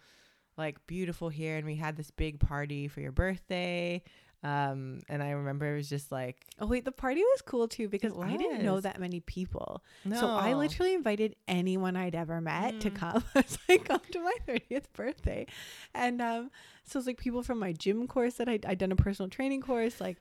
like beautiful here. And we had this big party for your birthday. Um, and I remember it was just like, Oh wait, the party was cool too because I didn't know that many people. no. So I literally invited anyone I'd ever met to Mm. come. I was like, come to my 30th birthday. And um, so it's like people from my gym course that I'd, I'd done a personal training course. Like,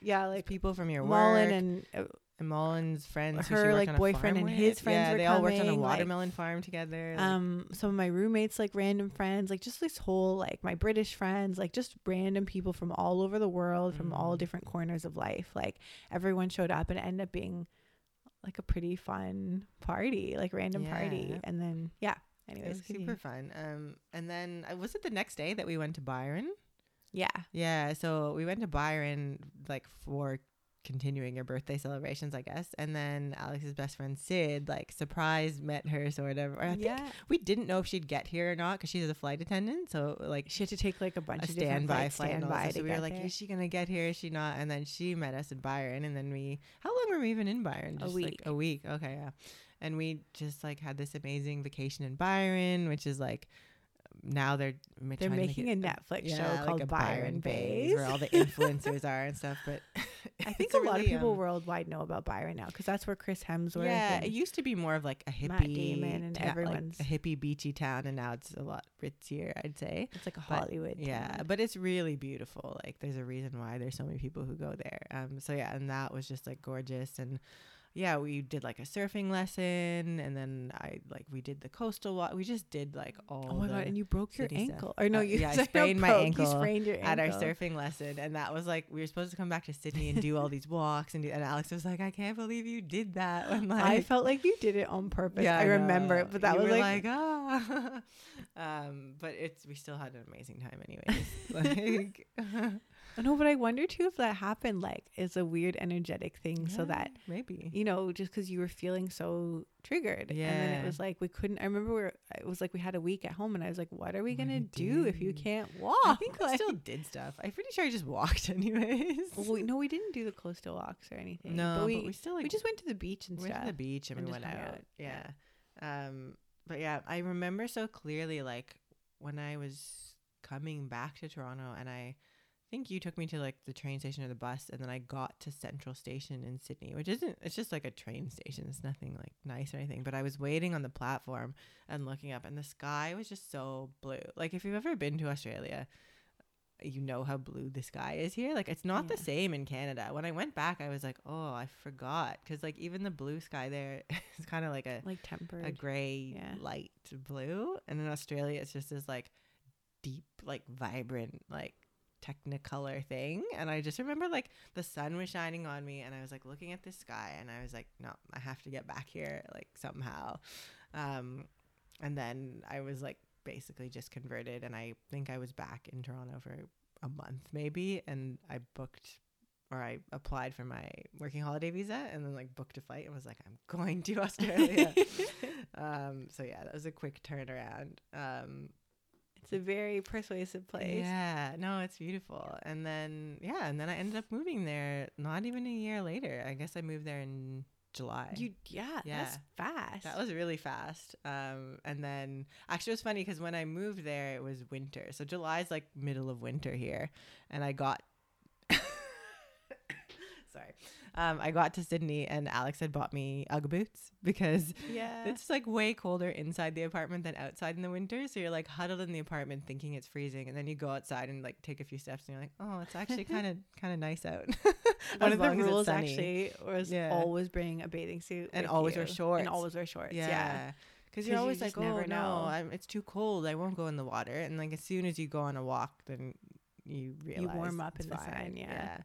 yeah, like like people from your Malin work and uh, and Malin's friends, who her, like, boyfriend and with. his friends Yeah, were they all worked on a coming, like, watermelon farm together. like- um, some of my roommates, like random friends, like just this whole, like my British friends, like just random people from all over the world, from all Mm. different corners of life. Like everyone showed up and it ended up being like a pretty fun party, like random party. And then, yeah. it Anyways, was continue. super fun. Um, and then uh, was it the next day that we went to Byron? Yeah. Yeah, so we went to Byron like for continuing your birthday celebrations, I guess. And then Alex's best friend Sid, like surprise, met her sort of. Or I think yeah. we didn't know if she'd get here or not because she's a flight attendant. So like She had to take like a bunch a of standby flights, flight standby So we were like, there. is she gonna get here? Is she not? And then she met us in Byron, and then we. How long were we even in Byron? A week. Like a week. Okay, yeah. And we just like had this amazing vacation in Byron, which is like now they're They're making a Netflix show like called Byron Baes. where all the influencers are and stuff. But I think a lot of people um, worldwide know about Byron now because that's where Chris Hemsworth. Yeah, it used to be more of like a hippie, Matt Damon and ta- like everyone's- a hippie beachy town, and now it's a lot ritzier, I'd say. it's like a but- Hollywood. Yeah, town. but it's really beautiful. Like there's a reason why there's so many people who go there. Um so yeah, and that was just like gorgeous and yeah, we did like a surfing lesson and then I like we did the coastal walk. We just did like all Oh my god! And you broke your city stuff. ankle, or no? Uh, You yeah, I sprained my broke, ankle You sprained your ankle at our surfing lesson and that was like we were supposed to come back to Sydney and do all these walks and do, and Alex was like I can't believe you did that when like I felt like you did it on purpose. Yeah, I, remember it, but that You was were like, ah. um, but it's we still had an amazing time anyways. like, no. But I wonder too if that happened like it's a weird energetic thing, so that maybe you know, just because you were feeling so triggered, yeah. and then it was like we couldn't. I remember we were, it was like we had a week at home, and I was like, what are we What gonna we do if you can't walk? I think we still did stuff. I'm pretty sure I just walked anyways. Well, we, no, we didn't do the coastal walks or anything. no, but we, still like we just went to the beach and we went stuff. to the beach and, and we went out. out. Yeah. Um, but yeah, I remember so clearly like when I was coming back to Toronto and I think you took me to like the train station or the bus and then I got to Central Station in Sydney, which isn't it's just like a train station. It's nothing like nice or anything, but I was waiting on the platform and looking up and the sky was just so blue. Like if you've ever been to Australia, you know how blue the sky is here. Like it's not the same in Canada. When I went back, I was like, "Oh, I forgot." Cuz like even the blue sky there is kind of like a like tempered. a gray Yeah. light blue, and in Australia it's just this like deep like vibrant like technicolor thing and i just remember like the sun was shining on me and i was like looking at the sky and i was like no i have to get back here like somehow. Um and then i was like basically just converted and i think i was back in toronto for a month maybe and i booked or i applied for my working holiday visa and then like booked a flight and was like i'm going to australia. Um so yeah that was a quick turnaround. Um it's a very persuasive place. yeah, no, it's beautiful. And then yeah, and then I ended up moving there not even a year later. I guess I moved there in July. You yeah, that's fast. that was really fast. Um, and then actually it was funny because when I moved there, it was winter. So July is like middle of winter here, and I got. Sorry, um, I got to Sydney and Alex had bought me UGG boots because yeah. it's like way colder inside the apartment than outside in the winter. So you're like huddled in the apartment thinking it's freezing, and then you go outside and like take a few steps, and you're like, oh, it's actually kind of kind of nice out. One of the rules actually was Yeah. always bring a bathing suit And always wear shorts. and always wear shorts. Yeah. Yeah. Because 'Cause you're always just like, oh no. I'm, it's too cold. I won't go in the water. And like as soon as you go on a walk, then you realize you warm up in the sun. fine. Yeah.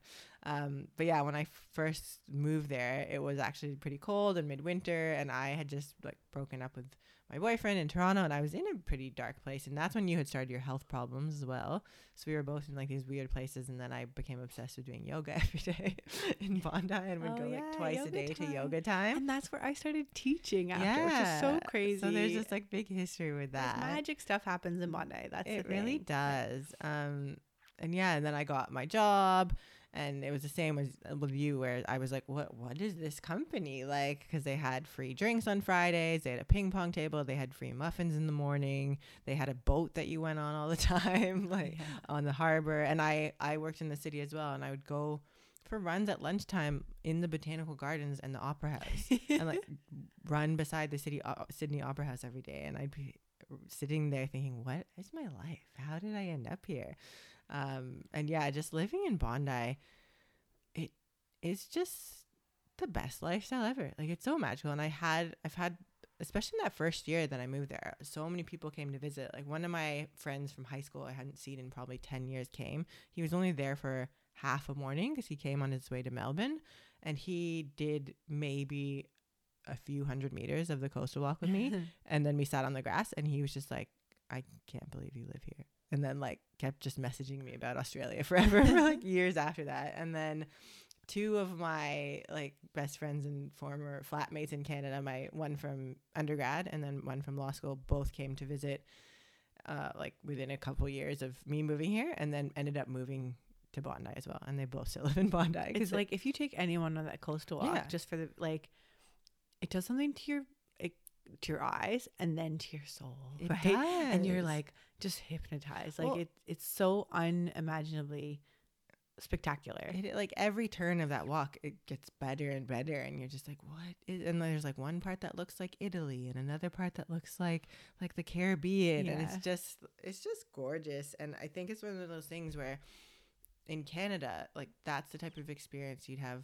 Um, but yeah, when I first moved there, it was actually pretty cold and midwinter, and I had just like broken up with my boyfriend in Toronto, and I was in a pretty dark place, and that's when you had started your health problems as well. So we were both in like these weird places, and then I became obsessed with doing yoga every day in Bondi, and would Oh, go yeah, like twice a day to yoga time. And that's where I started teaching after, which is so crazy. So there's just like big history with that. magic stuff happens in Bondi. That's it really does. Um, and yeah, and then I got my job, and it was the same as with you, where I was like, "What? What is this company like?" Because they had free drinks on Fridays, they had a ping pong table, they had free muffins in the morning, they had a boat that you went on all the time, like Yeah. on the harbor. And I I worked in the city as well, and I would go for runs at lunchtime in the botanical gardens and the opera house and like run beside the city uh, Sydney Opera House every day, and I'd be sitting there thinking, "What is my life? How did I end up here?" Um, and yeah, just living in Bondi, it is just the best lifestyle ever. Like it's so magical, and I had I've had especially in that first year that I moved there, so many people came to visit. Like one of my friends from high school I hadn't seen in probably 10 years came. He was only there for half a morning because he came on his way to Melbourne and he did maybe a few hundred meters of the coastal walk with me. and then we sat on the grass and he was just like, I can't believe you live here. And then like kept just messaging me about Australia forever for like years after that. And then two of my like best friends and former flatmates in Canada, my one from undergrad and then one from law school, both came to visit uh, like within a couple years of me moving here and then ended up moving to Bondi as well. And they both still live in Bondi. it's like if you take anyone on that coastal walk, Yeah. just for the like, it does something to your it, to your eyes and then to your soul, it right? does. And you're like just hypnotized. Like Well- it, it's so unimaginably spectacular. It, like every turn of that walk, it gets better and better, and you're just like, "What?" Is, and there's like one part that looks like Italy, and another part that looks like like the Caribbean, and it's just it's just gorgeous. And I think it's one of those things where in Canada, like that's the type of experience you'd have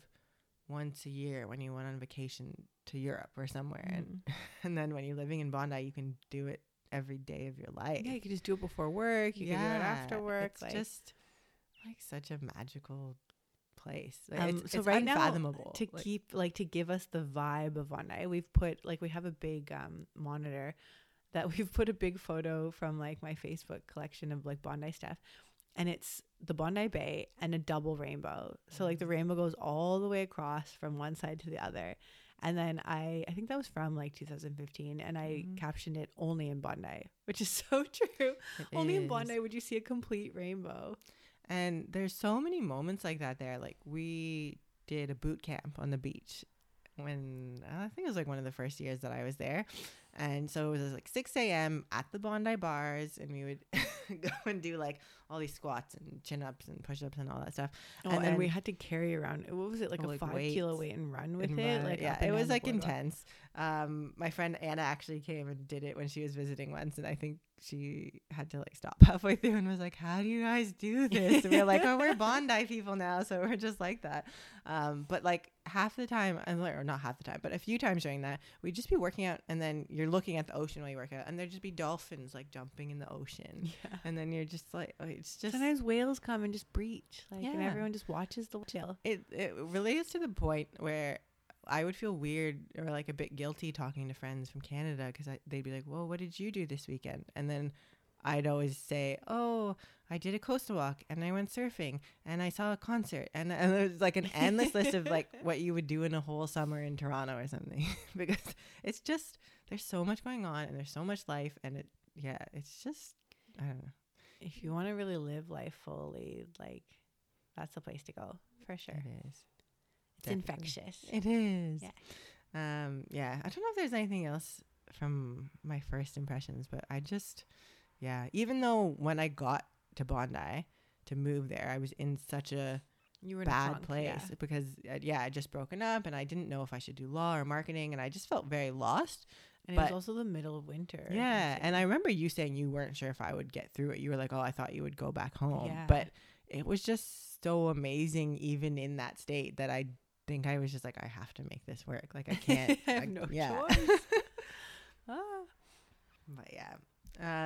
once a year when you went on vacation to Europe or somewhere, and mm. and then when you're living in Bondi, you can do it every day of your life. yeah, you can just do it before work. You can do it after work. It's like, just like such a magical place. Like, Um, it's, so it's right now, unfathomable. to Like, keep like to give us the vibe of Bondi, we've put like we have a big um monitor that we've put a big photo from like my Facebook collection of like Bondi stuff. And it's the Bondi Bay and a double rainbow. So like the Mm. rainbow goes all the way across from one side to the other. And then I I think that was from like 2015 and I Mhm. captioned it only in Bondi, which is so true. it Only in is. Bondi would you see a complete rainbow. And there's so many moments like that there. Like we did a boot camp on the beach when I think it was like one of the first years that I was there. And so it was like 6 a.m. at the Bondi bars, and we would go and do like all these squats and chin ups and push ups and all that stuff. Oh, And and, we had to carry around. What was it like Oh, a like five kilo weight and run with and it? run. Like yeah, it was like boardwalk. intense. Um, my friend Anna actually came and did it when she was visiting once, and I think she had to like stop halfway through and was like, "How do you guys do this?" And we are like, "Oh, we're Bondi people now, so we're just like that." Um, but like half the time, and like- or not half the time, but a few times during that, we'd just be working out, and then you're looking at the ocean while you work out, and there'd just be dolphins like jumping in the ocean, Yeah. and then you're just like, oh, it's just Sometimes whales come and just breach, like, and everyone just watches the whale. it it really is to the point where I would feel weird or like a bit guilty talking to friends from Canada because they'd be like, "Well, what did you do this weekend?" And then I'd always say, "Oh, I did a coastal walk and I went surfing and I saw a concert." And, and there's like an endless list of like what you would do in a whole summer in Toronto or something because it's just there's so much going on and there's so much life and it yeah, it's just I don't know. If you want to really live life fully, like, that's the place to go for sure. It is. It's Definitely. infectious. It is. Yeah. Um, yeah. I don't know if there's anything else from my first impressions, but I just, yeah. Even though when I got to Bondi to move there, I was in such a You were bad funk, place yeah. because, uh, yeah, I just broken up and I didn't know if I should do law or marketing, and I just felt very lost. And it was also the middle of winter. Yeah, and I remember you saying you weren't sure if I would get through it. You were like, "Oh, I thought you would go back home," Yeah. but it was just so amazing, even in that state, that I think I was just like, "I have to make this work. Like, I can't. I have I- no yeah. choice. ah. But yeah,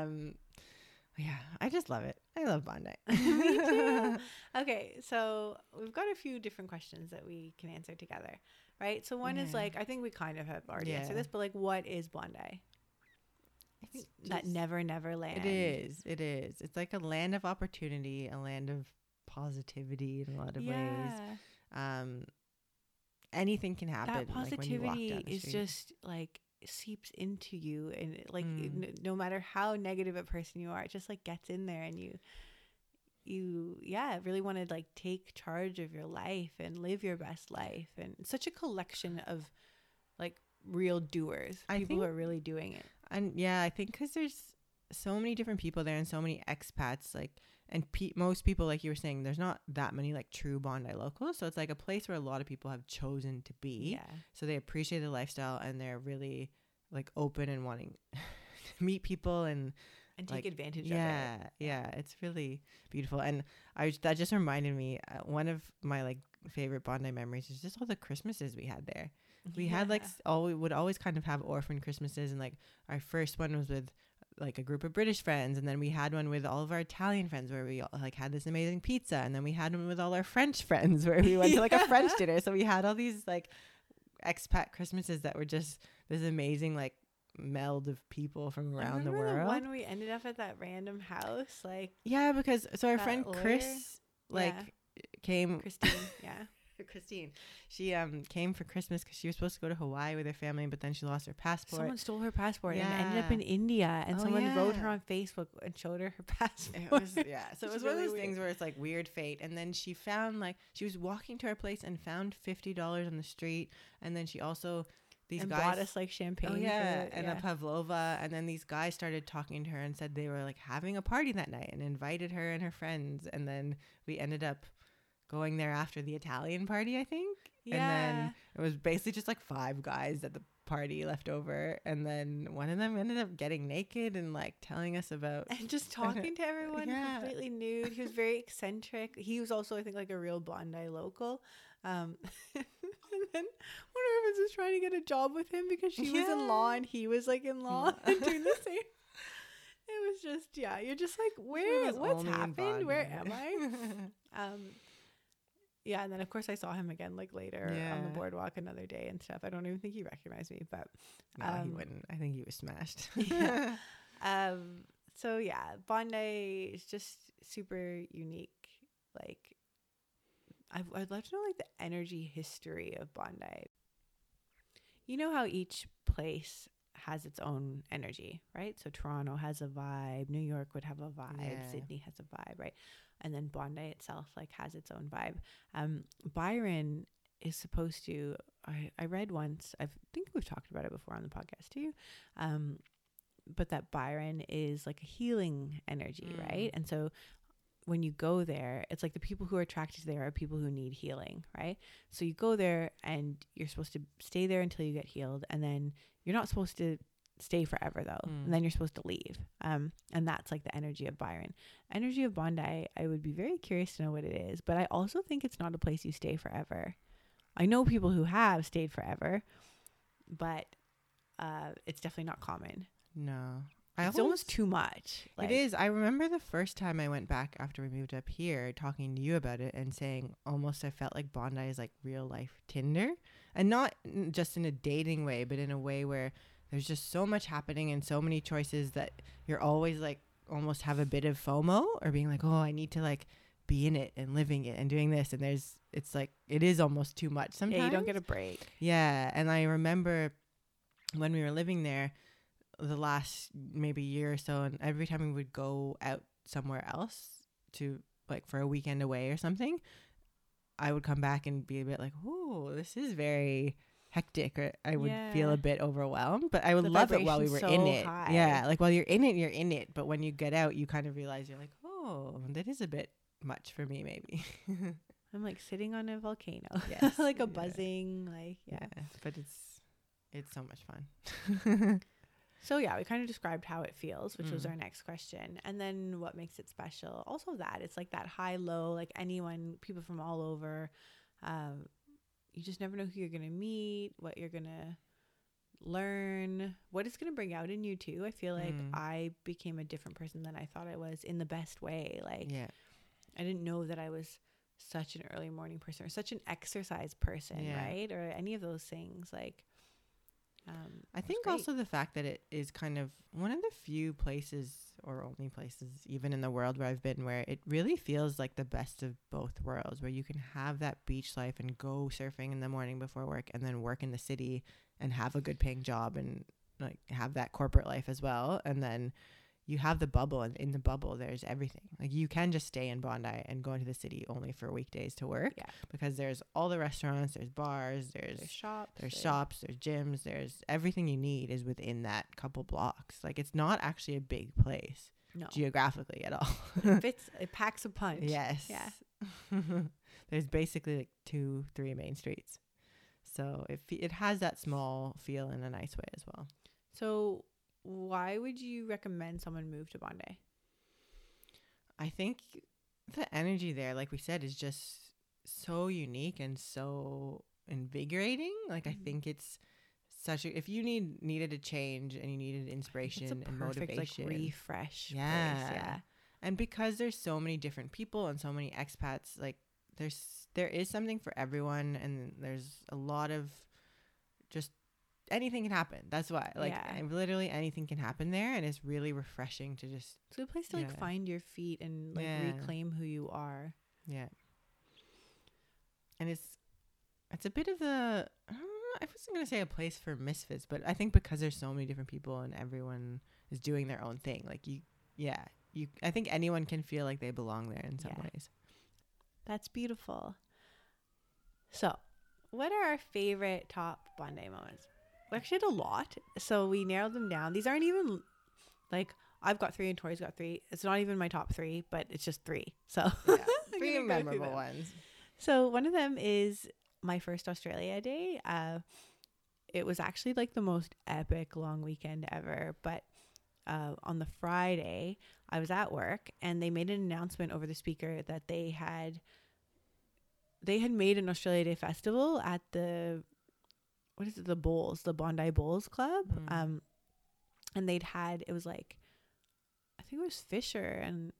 um, yeah, I just love it. I love Bondi. Me too. Okay, so we've got a few different questions that we can answer together, right? So one is like I think we kind of have already answered this, but like, what is Bondi? It's that just- never, never land. It is. It is. It's like a land of opportunity, a land of positivity in a lot of ways. Yeah, Um, anything can happen. that like, when you walk positivity the is just like seeps into you, and like Mm. n- no matter how negative a person you are, it just like gets in there, and you, you, yeah, really want to like take charge of your life and live your best life, and such a collection of like real doers, I people who are really doing it. And yeah, I think because there's so many different people there and so many expats, like, and pe- most people, like you were saying, there's not that many like true Bondi locals. So it's like a place where a lot of people have chosen to be. Yeah, So they appreciate the lifestyle and they're really like open and wanting to meet people and and take like, advantage yeah, of it. yeah, yeah. it's really beautiful. And I that just reminded me uh, one of my like favorite Bondi memories is just all the Christmases we had there. We had like all we would always kind of have orphan Christmases, and like our first one was with like a group of British friends, and then we had one with all of our Italian friends where we all, like had this amazing pizza, and then we had one with all our French friends where we went to like a French dinner. So we had all these like expat Christmases that were just this amazing like meld of people from around the world. one we ended up at that random house, like Yeah, because so our friend lawyer? Chris like Yeah. came Christine. yeah. Christine. She um came for Christmas because she was supposed to go to Hawaii with her family, but then she lost her passport. Someone stole her passport and ended up in India, and Oh, someone wrote her on Facebook and showed her her passport. It was yeah. So it was one of really those things where it's like weird fate. And then she found like she was walking to her place and found fifty dollars on the street. And then she also these and guys bought us like champagne. Oh yeah, it, and yeah. a pavlova, and then these guys started talking to her and said they were like having a party that night and invited her and her friends, and then we ended up going there after the Italian party, I think. Yeah. And then it was basically just like five guys at the party left over, and then one of them ended up getting naked and like telling us about. and just talking to everyone Yeah. completely nude. He was very eccentric. He was also, I think, like a real Bondi local. Um, and then one of our friends was trying to get a job with him because she was in law and he was like in law and doing the same. It was just, yeah, you're just like, where, what's happened? Where am I? Um, yeah, and then of course I saw him again like later on the boardwalk another day and stuff. I don't even think he recognized me, but no, he Um, wouldn't. I think he was smashed. Yeah. um so yeah bondi is just super unique like I've, i'd love to know like the energy history of bondi you know how each place has its own energy right so toronto has a vibe new york would have a vibe Yeah. sydney has a vibe right and then bondi itself like has its own vibe um byron is supposed to I, I read once i think we've talked about it before on the podcast too um but that Byron is like a healing energy, Mm. right? And so when you go there, it's like the people who are attracted there are people who need healing, right? So you go there and you're supposed to stay there until you get healed, and then you're not supposed to stay forever though, Mm. and then you're supposed to leave. Um, and that's like the energy of Byron. Energy of Bondi, I would be very curious to know what it is, but I also think it's not a place you stay forever. I know people who have stayed forever, but uh, it's definitely not common no, it's always- almost too much. it is. I remember the first time I went back after we moved up here, talking to you about it and saying almost I felt like Bondi is like real life Tinder, and not just in a dating way, but in a way where there's just so much happening and so many choices that you're always like almost have a bit of FOMO or being like, oh, I need to like be in it and living it and doing this, and there's it's like it is almost too much sometimes. Yeah, you don't get a break. Yeah, and I remember when we were living there, the last maybe year or so, and every time we would go out somewhere else to like for a weekend away or something, I would come back and be a bit like, "Oh, this is very hectic," or I would feel a bit overwhelmed. But I would The love it while we were vibration's in it. high. Yeah, like while you're in it, you're in it. But when you get out, you kind of realize you're like, "Oh, that is a bit much for me, maybe." I'm like sitting on a volcano, Yes, like a yeah. buzzing, like yeah. yeah, but it's it's so much fun. So yeah, we kind of described how it feels, which was Mm. our next question, and then what makes it special. Also, that it's like that high low, like anyone, people from all over. Um, you just never know who you're gonna meet, what you're gonna learn, what it's going to bring out in you too. I feel like Mm. I became a different person than I thought I was in the best way. Like yeah. I didn't know that I was such an early morning person or such an exercise person, Yeah. right? Or any of those things. Like, um, I think great. also the fact that it is kind of one of the few places or only places even in the world where I've been where it really feels like the best of both worlds where you can have that beach life and go surfing in the morning before work and then work in the city and have a good paying job and like have that corporate life as well. And then you have the bubble and in the bubble there's everything like you can just stay in bondi and go into the city only for weekdays to work Yeah. because there's all the restaurants there's bars there's there's shops, there's there- shops, there's gyms, there's everything you need is within that couple blocks. Like it's not actually a big place No, geographically at all. it fits. It packs a punch. yes. Yeah. there's basically like two, three main streets. So it fe- it has that small feel in a nice way as well. So, why would you recommend someone move to Bondi? I think the energy there, like we said, is just so unique and so invigorating. Like I Mhm. think it's such a if you need needed a change and you needed inspiration and motivation. like refresh. place, Yeah. yeah. and because there's so many different people and so many expats like there's there is something for everyone and there's a lot of just anything can happen that's why like Yeah. literally anything can happen there and it's really refreshing to just It's a good place to like Yeah. find your feet and like Yeah. reclaim who you are. yeah and it's it's a bit of a I, know, I wasn't gonna say a place for misfits but i think because there's so many different people and everyone is doing their own thing like you yeah you i think anyone can feel like they belong there in some Yeah. ways That's beautiful. So, what are our favorite top Bondi moments? We actually had a lot, so we narrowed them down. These aren't even like I've got three and Tori's got three. It's not even my top three, but it's just three. So, yeah three gonna go through memorable ones So one of them is my first Australia day. Uh, it was actually like the most epic long weekend ever. But uh, on the Friday, I was at work and they made an announcement over the speaker that they had they had made an Australia Day festival at the what is it the Bowls the Bondi Bowls Club. Mm. Um, and they'd had it was like I think it was Fisher and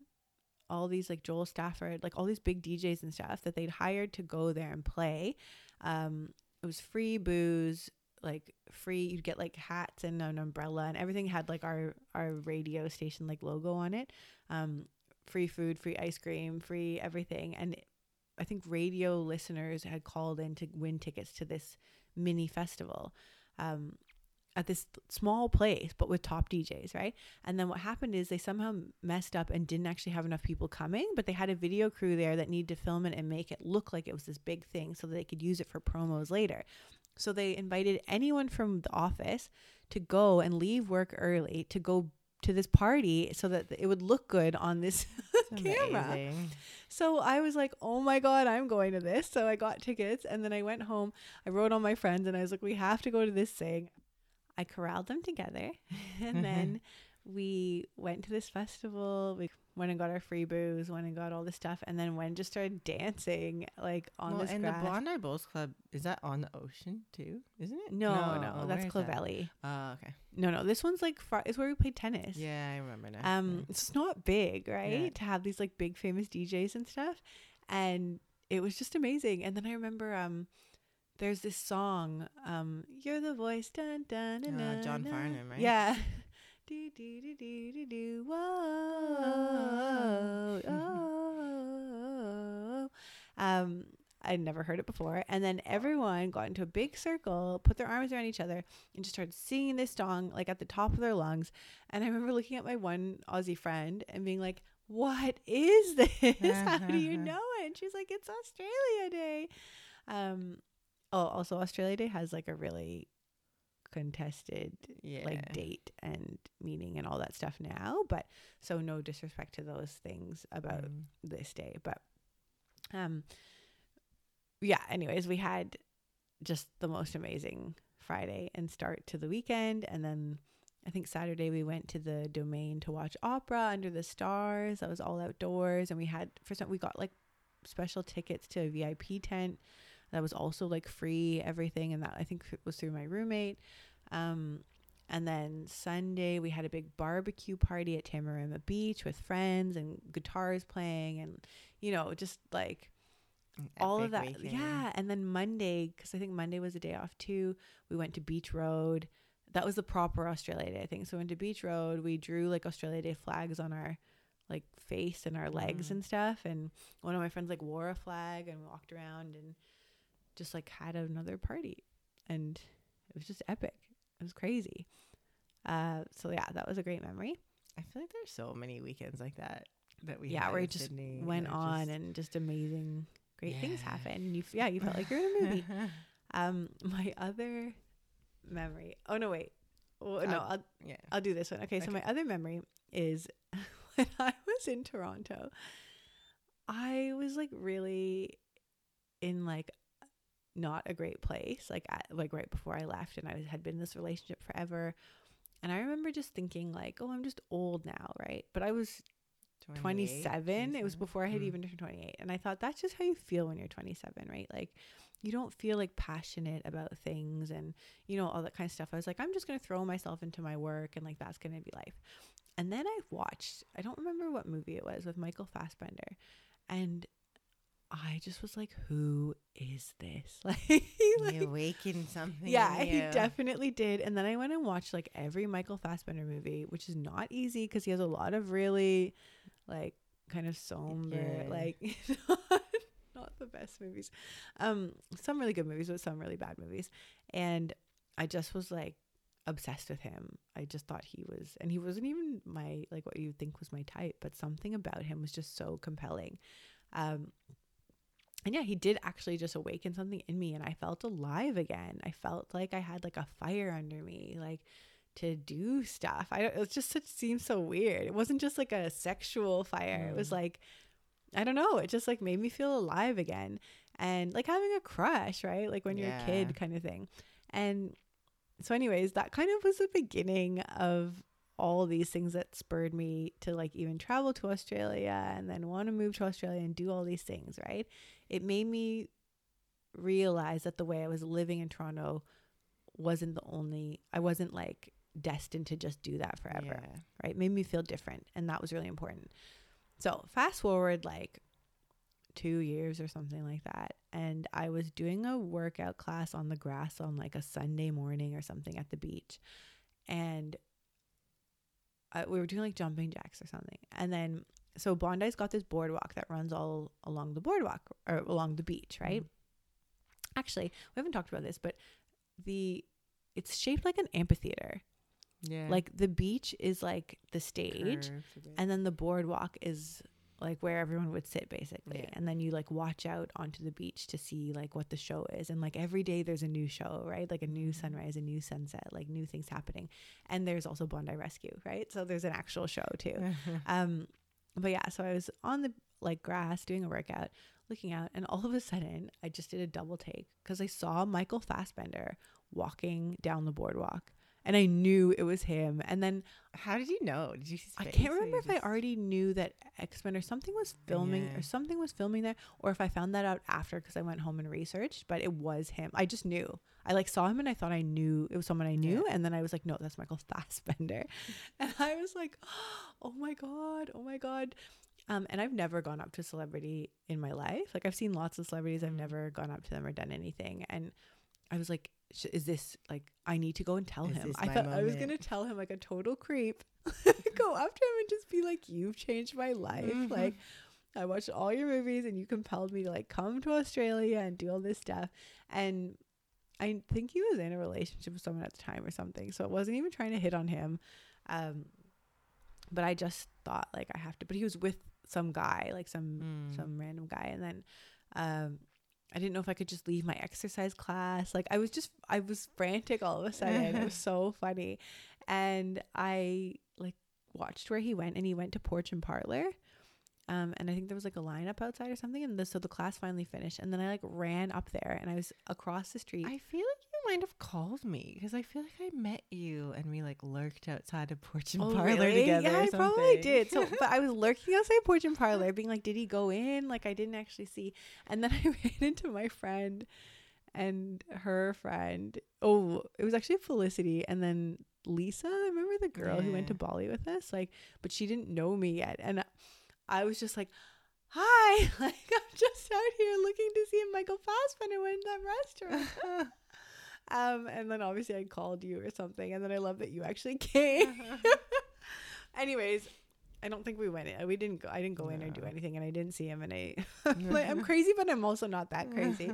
all these like Joel Stafford, like all these big DJs and stuff that they'd hired to go there and play. Um, it was free booze, like free. You'd get like hats and an umbrella, and everything had like our our radio station like logo on it. Um, free food, free ice cream, free everything, and I think radio listeners had called in to win tickets to this mini festival. Um, at this small place, but with top DJs, right? And then what happened is they somehow messed up and didn't actually have enough people coming, but they had a video crew there that needed to film it and make it look like it was this big thing so that they could use it for promos later. So they invited anyone from the office to go and leave work early to go to this party so that it would look good on this Camera. amazing. So I was like, oh my God, I'm going to this. So I got tickets and then I went home. I wrote all my friends and I was like, we have to go to this thing. I corralled them together and then we went to this festival. We went and got our free booze, went and got all this stuff, and then went and just started dancing like on well, this and grass. the Bondi Bowls Club is that on the ocean too, isn't it? no, no, Oh, that's Clovelly. that? Oh, okay. No, no, this one's like fr- it's where we played tennis. Yeah, I remember now. Um, it's not big, right? Yeah. To have these like big famous DJs and stuff, and it was just amazing. And then I remember, um, there's this song, um, "You're the Voice," dun dun dun, Uh, John. Farnham, right? Yeah. do do do do do do. Whoa. Oh. Um, I'd never heard it before. And then everyone got into a big circle, put their arms around each other, and just started singing this song like at the top of their lungs. And I remember looking at my one Aussie friend and being like, What is this? How do you know it? And she's like, It's Australia Day. Um, oh, also Australia Day has like a really contested yeah. like date and meaning and all that stuff now. But so no disrespect to those things about Mm. this day. But um yeah, anyways, we had just the most amazing Friday and start to the weekend and then I think Saturday we went to the domain to watch opera under the stars. That was all outdoors and we had for some we got like special tickets to a VIP tent that was also like free everything and that I think was through my roommate. Um, and then Sunday we had a big barbecue party at Tamarama Beach with friends and guitars playing and you know just like all of that. weekend. Yeah, and then Monday because I think Monday was a day off too. We went to Beach Road. That was the proper Australia Day, I think. So we went to Beach Road. We drew like Australia Day flags on our like face and our legs Mhm. and stuff. And one of my friends like wore a flag and walked around and just like had another party, and it was just epic. It was crazy. Uh, so yeah, that was a great memory. I feel like there's so many weekends like that that we yeah, where it just Sydney went on just- and just amazing, great things Yeah. happened. And you, yeah, you felt like you're in a movie. Um, my other memory. Oh no, wait. Oh, no, Uh, I'll yeah. I'll do this one. Okay, so my other memory is when I was in Toronto. I was like really in like not a great place, like at, like right before I left, and I had been in this relationship forever. And I remember just thinking like, oh, I'm just old now, right? But I was 28, 27. It was before I had Mm. even turned 28. And I thought that's just how you feel when you're 27, right? Like you don't feel like passionate about things and, you know, all that kind of stuff. I was like, I'm just going to throw myself into my work and like that's going to be life. And then I watched, I don't remember what movie it was with Michael Fassbender. And I just was like, who is this? Like, He like awakened something. yeah, he definitely did. And then I went and watched like every Michael Fassbender movie, which is not easy because he has a lot of really like kind of somber, Yeah. like not, not the best movies. Um, some really good movies, but some really bad movies. And I just was like obsessed with him. I just thought he was, and he wasn't even my like what you'd think was my type, but something about him was just so compelling. Um, and yeah, he did actually just awaken something in me and I felt alive again. I felt like I had like a fire under me, like to do stuff. I don't, it just such, seems so weird. It wasn't just like a sexual fire. It was Mm. like, I don't know. It just like made me feel alive again and like having a crush, right? Like when you're a kid kind of thing. And so anyways, that kind of was the beginning of all these things that spurred me to like even travel to Australia and then want to move to Australia and do all these things, right? It made me realize that the way I was living in Toronto wasn't the only I wasn't like destined to just do that forever, Yeah. right? Made me feel different and that was really important. So, fast forward like 2 years or something like that and I was doing a workout class on the grass on like a Sunday morning or something at the beach. And I, we were doing like jumping jacks or something. And then so Bondi's got this boardwalk that runs all along the boardwalk or along the beach, right? Actually, we haven't talked about this, but the it's shaped like an amphitheater. Yeah. Like the beach is like the stage, and then the boardwalk is like where everyone would sit basically. Yeah. And then you like watch out onto the beach to see like what the show is. And like every day there's a new show, right? Like a new Mhm. sunrise, a new sunset, like new things happening. And there's also Bondi Rescue, right? So there's an actual show too. Um, but yeah, so I was on the like grass doing a workout, looking out, and all of a sudden I just did a double take because I saw Michael Fassbender walking down the boardwalk, and I knew it was him. And then How did you know? Did you see I can't remember if I already knew that X Men or something was filming Yeah. or something was filming there, or if I found that out after because I went home and researched. But it was him. I just knew. I like saw him and I thought I knew it was someone I knew, and then I was like, no, that's Michael Fassbender, and I was like, oh my god, oh my god. Um, and I've never gone up to a celebrity in my life. Like I've seen lots of celebrities. I've Mm. never gone up to them or done anything. And I was like, is this like I need to go and tell Is him? I thought I was gonna tell him like a total creep. go up to him and just be like, "You've changed my life." Mhm. Like I watched all your movies and you compelled me to like come to Australia and do all this stuff. And I think he was in a relationship with someone at the time or something. So it wasn't even trying to hit on him. Um, but I just thought like I have to. But he was with some guy, like some Mm. some random guy, and then um, I didn't know if I could just leave my exercise class. Like I was just I was frantic all of a sudden. it was so funny, and I like watched where he went, and he went to Porch and Parlour. Um, and I think there was like a lineup outside or something, and the, so the class finally finished, and then I like ran up there, and I was across the street. I feel like might have called me because I feel like I met you and we like lurked outside a porch and Oh, parlor really? together. Yeah, I probably did. So, but I was lurking outside porch and parlor, being like, "Did he go in?" Like I didn't actually see. And then I ran into my friend, and her friend. Oh, it was actually Felicity, and then Lisa. I remember the girl who went to Bali with us? Like, but she didn't know me yet, and I was just like. Hi, like I'm just out here looking to see if Michael Fassbender went in that restaurant. Um, and then obviously I called you or something, and then I love that you actually came. Anyways, I don't think we went in. We didn't go. I didn't go in or do anything, and I didn't see him. And I, like, I'm crazy, but I'm also not that crazy.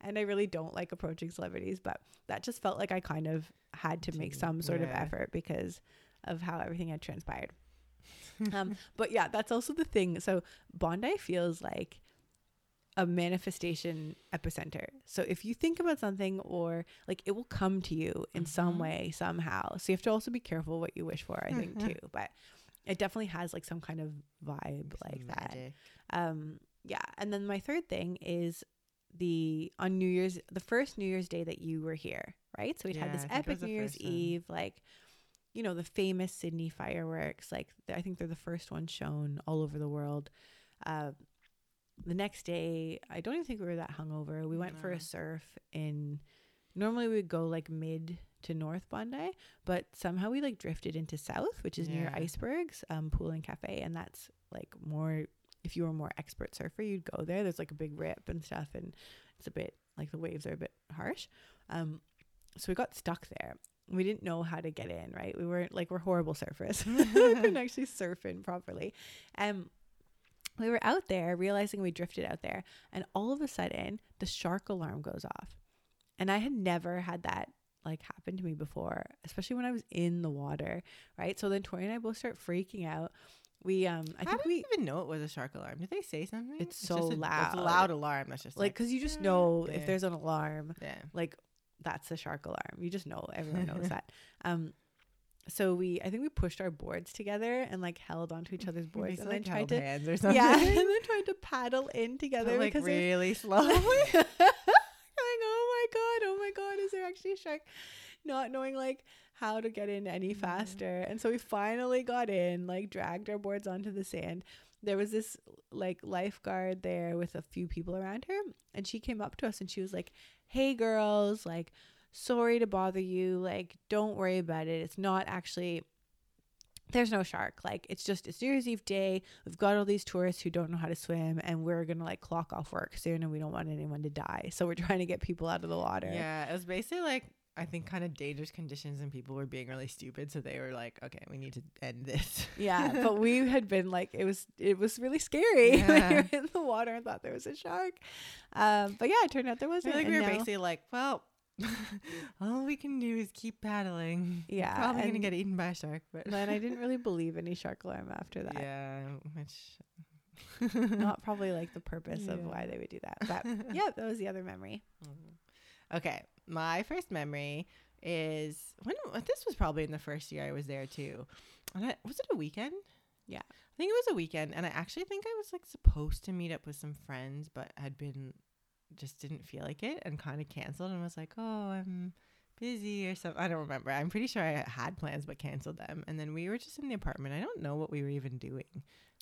And I really don't like approaching celebrities, but that just felt like I kind of had to make some sort of effort because of how everything had transpired. um, but yeah, that's also the thing. So Bondi feels like a manifestation epicenter. So if you think about something or like it will come to you in some Mhm. way somehow. So you have to also be careful what you wish for, I think too. But it definitely has like some kind of vibe like that. Um yeah, and then my third thing is the on New Year's the first New Year's day that you were here, right? So we'd had this I think it epic New Year's one. Eve like you know the famous Sydney fireworks like I think they're the first ones shown all over the world. Uh, the next day, I don't even think we were that hungover. We went for a surf in. Normally, we would go like mid to North Bondi, but somehow we like drifted into South, which is near Icebergs, um, Pool and Cafe, and that's like more. If you were a more expert surfer, you'd go there. There's like a big rip and stuff, and it's a bit like the waves are a bit harsh. Um, so we got stuck there. We didn't know how to get in, right? We weren't like we're horrible surfers. we couldn't actually surf in properly. Um, we were out there realizing we drifted out there, and all of a sudden the shark alarm goes off. And I had never had that like happen to me before, especially when I was in the water, right? So then Tori and I both start freaking out. We um I How think we even know it was a shark alarm? Did they say something? It's just so a, It's a loud. loud alarm. That's just like like, cuz you just "Mm," know yeah. if there's an alarm yeah. like that's a shark alarm. You just know everyone knows that. Um so we I think we pushed our boards together and like held onto each other's boards and then tried to hands or something. yeah, and then tried to paddle in together But, like because really slowly. like, oh my god, oh my god, is there actually a shark? Not knowing like how to get in any faster. And so we finally got in, like dragged our boards onto the sand. There was this like lifeguard there with a few people around her, and she came up to us and she was like, "Hey girls, like sorry to bother you. Like don't worry about it. It's not actually there's no shark. Like it's just it's New Year's Eve day. We've got all these tourists who don't know how to swim, and we're gonna like clock off work soon, and we don't want anyone to die. So we're trying to get people out of the water. Yeah, it was basically like I think kind of dangerous conditions and people were being really stupid, so they were like, "Okay, we need to end this." Yeah, but we had been like it was it was really scary when Yeah. we were in the water and thought there was a shark. Um, but yeah, it turned out there wasn't. feel like we were now- basically like, "Well, all we can do is keep paddling." Yeah, probably gonna get eaten by a shark, but then I didn't really believe any shark alarm after that. yeah, which Not probably like the purpose of why they would do that. But yeah, that was the other memory. Mm. Okay, my first memory is when this was probably in the first year I was there too. And I, was it a weekend? Yeah. I think it was a weekend, and I actually think I was like supposed to meet up with some friends, but had been just didn't feel like it and kind of canceled and was like, oh, I'm busy or something. I don't remember. I'm pretty sure I had plans but canceled them, and then we were just in the apartment. I don't know what we were even doing.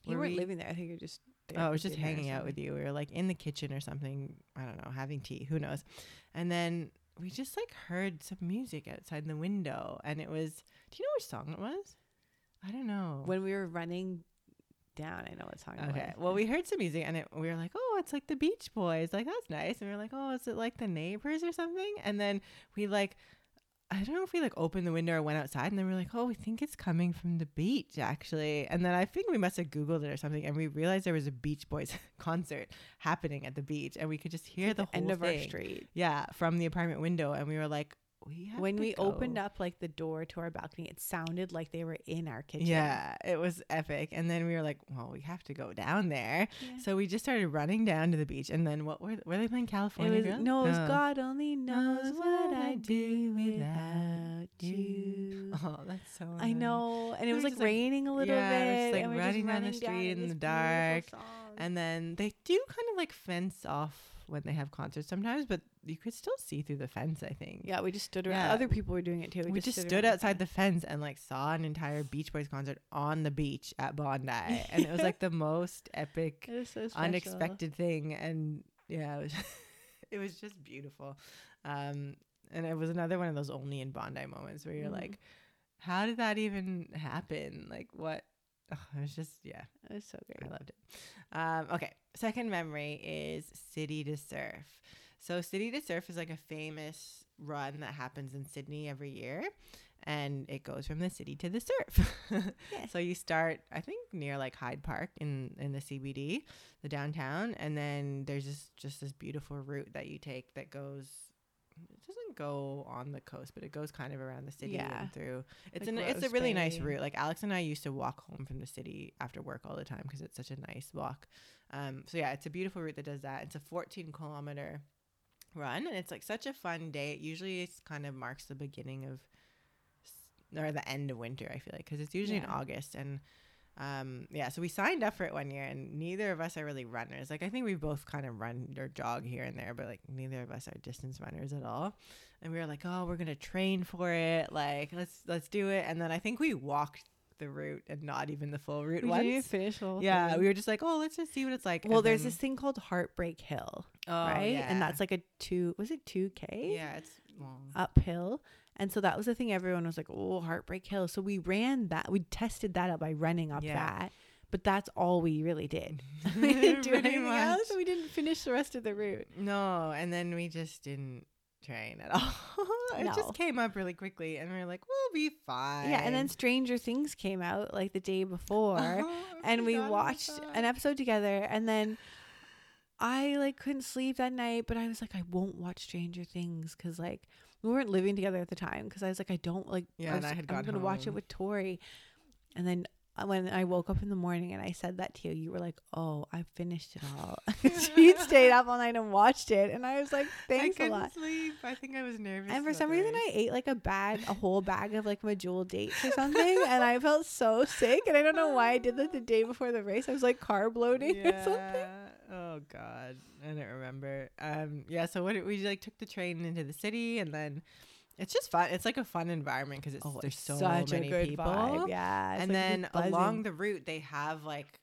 You Were weren't we- living there. I think you're just. there Oh, I was just hanging out with you. We were like in the kitchen or something. I don't know, having tea. Who knows? And then we just like heard some music outside the window, and it was. Do you know which song it was? I don't know. When we were running down, I know what song. okay, well, we heard some music, and it, we were like, "Oh, it's like the Beach Boys. Like that's nice." And we were like, "Oh, is it like the Neighbors or something?" And then we like. I don't know if we like opened the window or went outside, and then we are like, "Oh, we think it's coming from the beach, actually." And then I think we must have googled it or something, and we realized there was a Beach Boys concert happening at the beach, and we could just hear the, the whole end of thing. our street. Yeah, from the apartment window, and we were like, "We When we opened up like the door to our balcony, it sounded like they were in our kitchen. Yeah, it was epic. And then we were like, "Well, we have to go down there." Yeah. So we just started running down to the beach, and then what were were they playing It California was no, it was Oh. God only knows what I do without you. Oh, that's so. I know, and it were was like just, like- raining a little yeah, bit, just, like, and running just down the running street in the dark, song. And then they do kind of like fence off when they have concerts sometimes, but you could still see through the fence. I think. yeah, we just stood around. Yeah. Other people were doing it too. We, just stood outside the fence and like saw an entire Beach Boys concert on the beach at Bondi, and it was like the most epic, so unexpected thing. And yeah, it was it was just beautiful. Um, and it was another one of those only in Bondi moments where you're Mhm. like, how did that even happen? Like, what? Oh, it was just, yeah, It was so great. I loved it. Um, okay, second memory is City to Surf. So, City to Surf is like a famous run that happens in Sydney every year, and it goes from the city to the surf. So you start, I think, near like Hyde Park in in the CBD, the downtown, and then there's just just this beautiful route that you take that goes. It doesn't go on the coast, but it goes kind of around the city Yeah. and through. It's Like an it's a really nice route. Like Alex and I used to walk home from the city after work all the time because it's such a nice walk. Um, so yeah, it's a beautiful route that does that. It's a 14 kilometer run, and it's like such a fun day. It usually it's kind of marks the beginning of or the end of winter. I feel like because it's usually in August, and um, yeah. So we signed up for it one year, and neither of us are really runners. Like I think we both kind of run or jog here and there, but like neither of us are distance runners at all. And we were like, oh, we're gonna train for it. Like let's let's do it. And then I think we walked the route and not even the full route We once. finish Yeah, thing. we were just like, oh, let's just see what it's like. well, and there's this thing called Heartbreak Hill, oh, right? yeah. And that's like a two. Was it two k? yeah, it's long. uphill. And so that was the thing everyone was like, oh, Heartbreak Hill. So we ran that. We tested that out by running up Yeah. that. But that's all we really did. we didn't do anything much. else. We didn't finish the rest of the route. No, and then we just didn't train at all. it No. just came up really quickly, and we are like, we'll be fine. Yeah. And then Stranger Things came out like the day before. Oh, and we watched an episode together. And then I like couldn't sleep that night. But I was like, I won't watch Stranger Things because like we weren't living together at the time. Because I was like, I don't like. Yeah, and was- I had I'm gone gonna watch it with Tori. And then when I woke up in the morning and I said that to you, you were like, "Oh, I finished it all." she stayed up all night and watched it, and I was like, "Thanks I a couldn't lot." sleep. I think I was nervous. And for some reason. I ate like a bag, a whole bag of like Medjool dates or something, and I felt so sick. And I don't know why I did that the day before the race. I was like carb loading or something. Oh God, I don't remember. Um, yeah. So what we like took the train into the city, and then it's just fun. It's like a fun environment because it's Oh, there's so many people. vibe. Yeah, and like then along the route they have like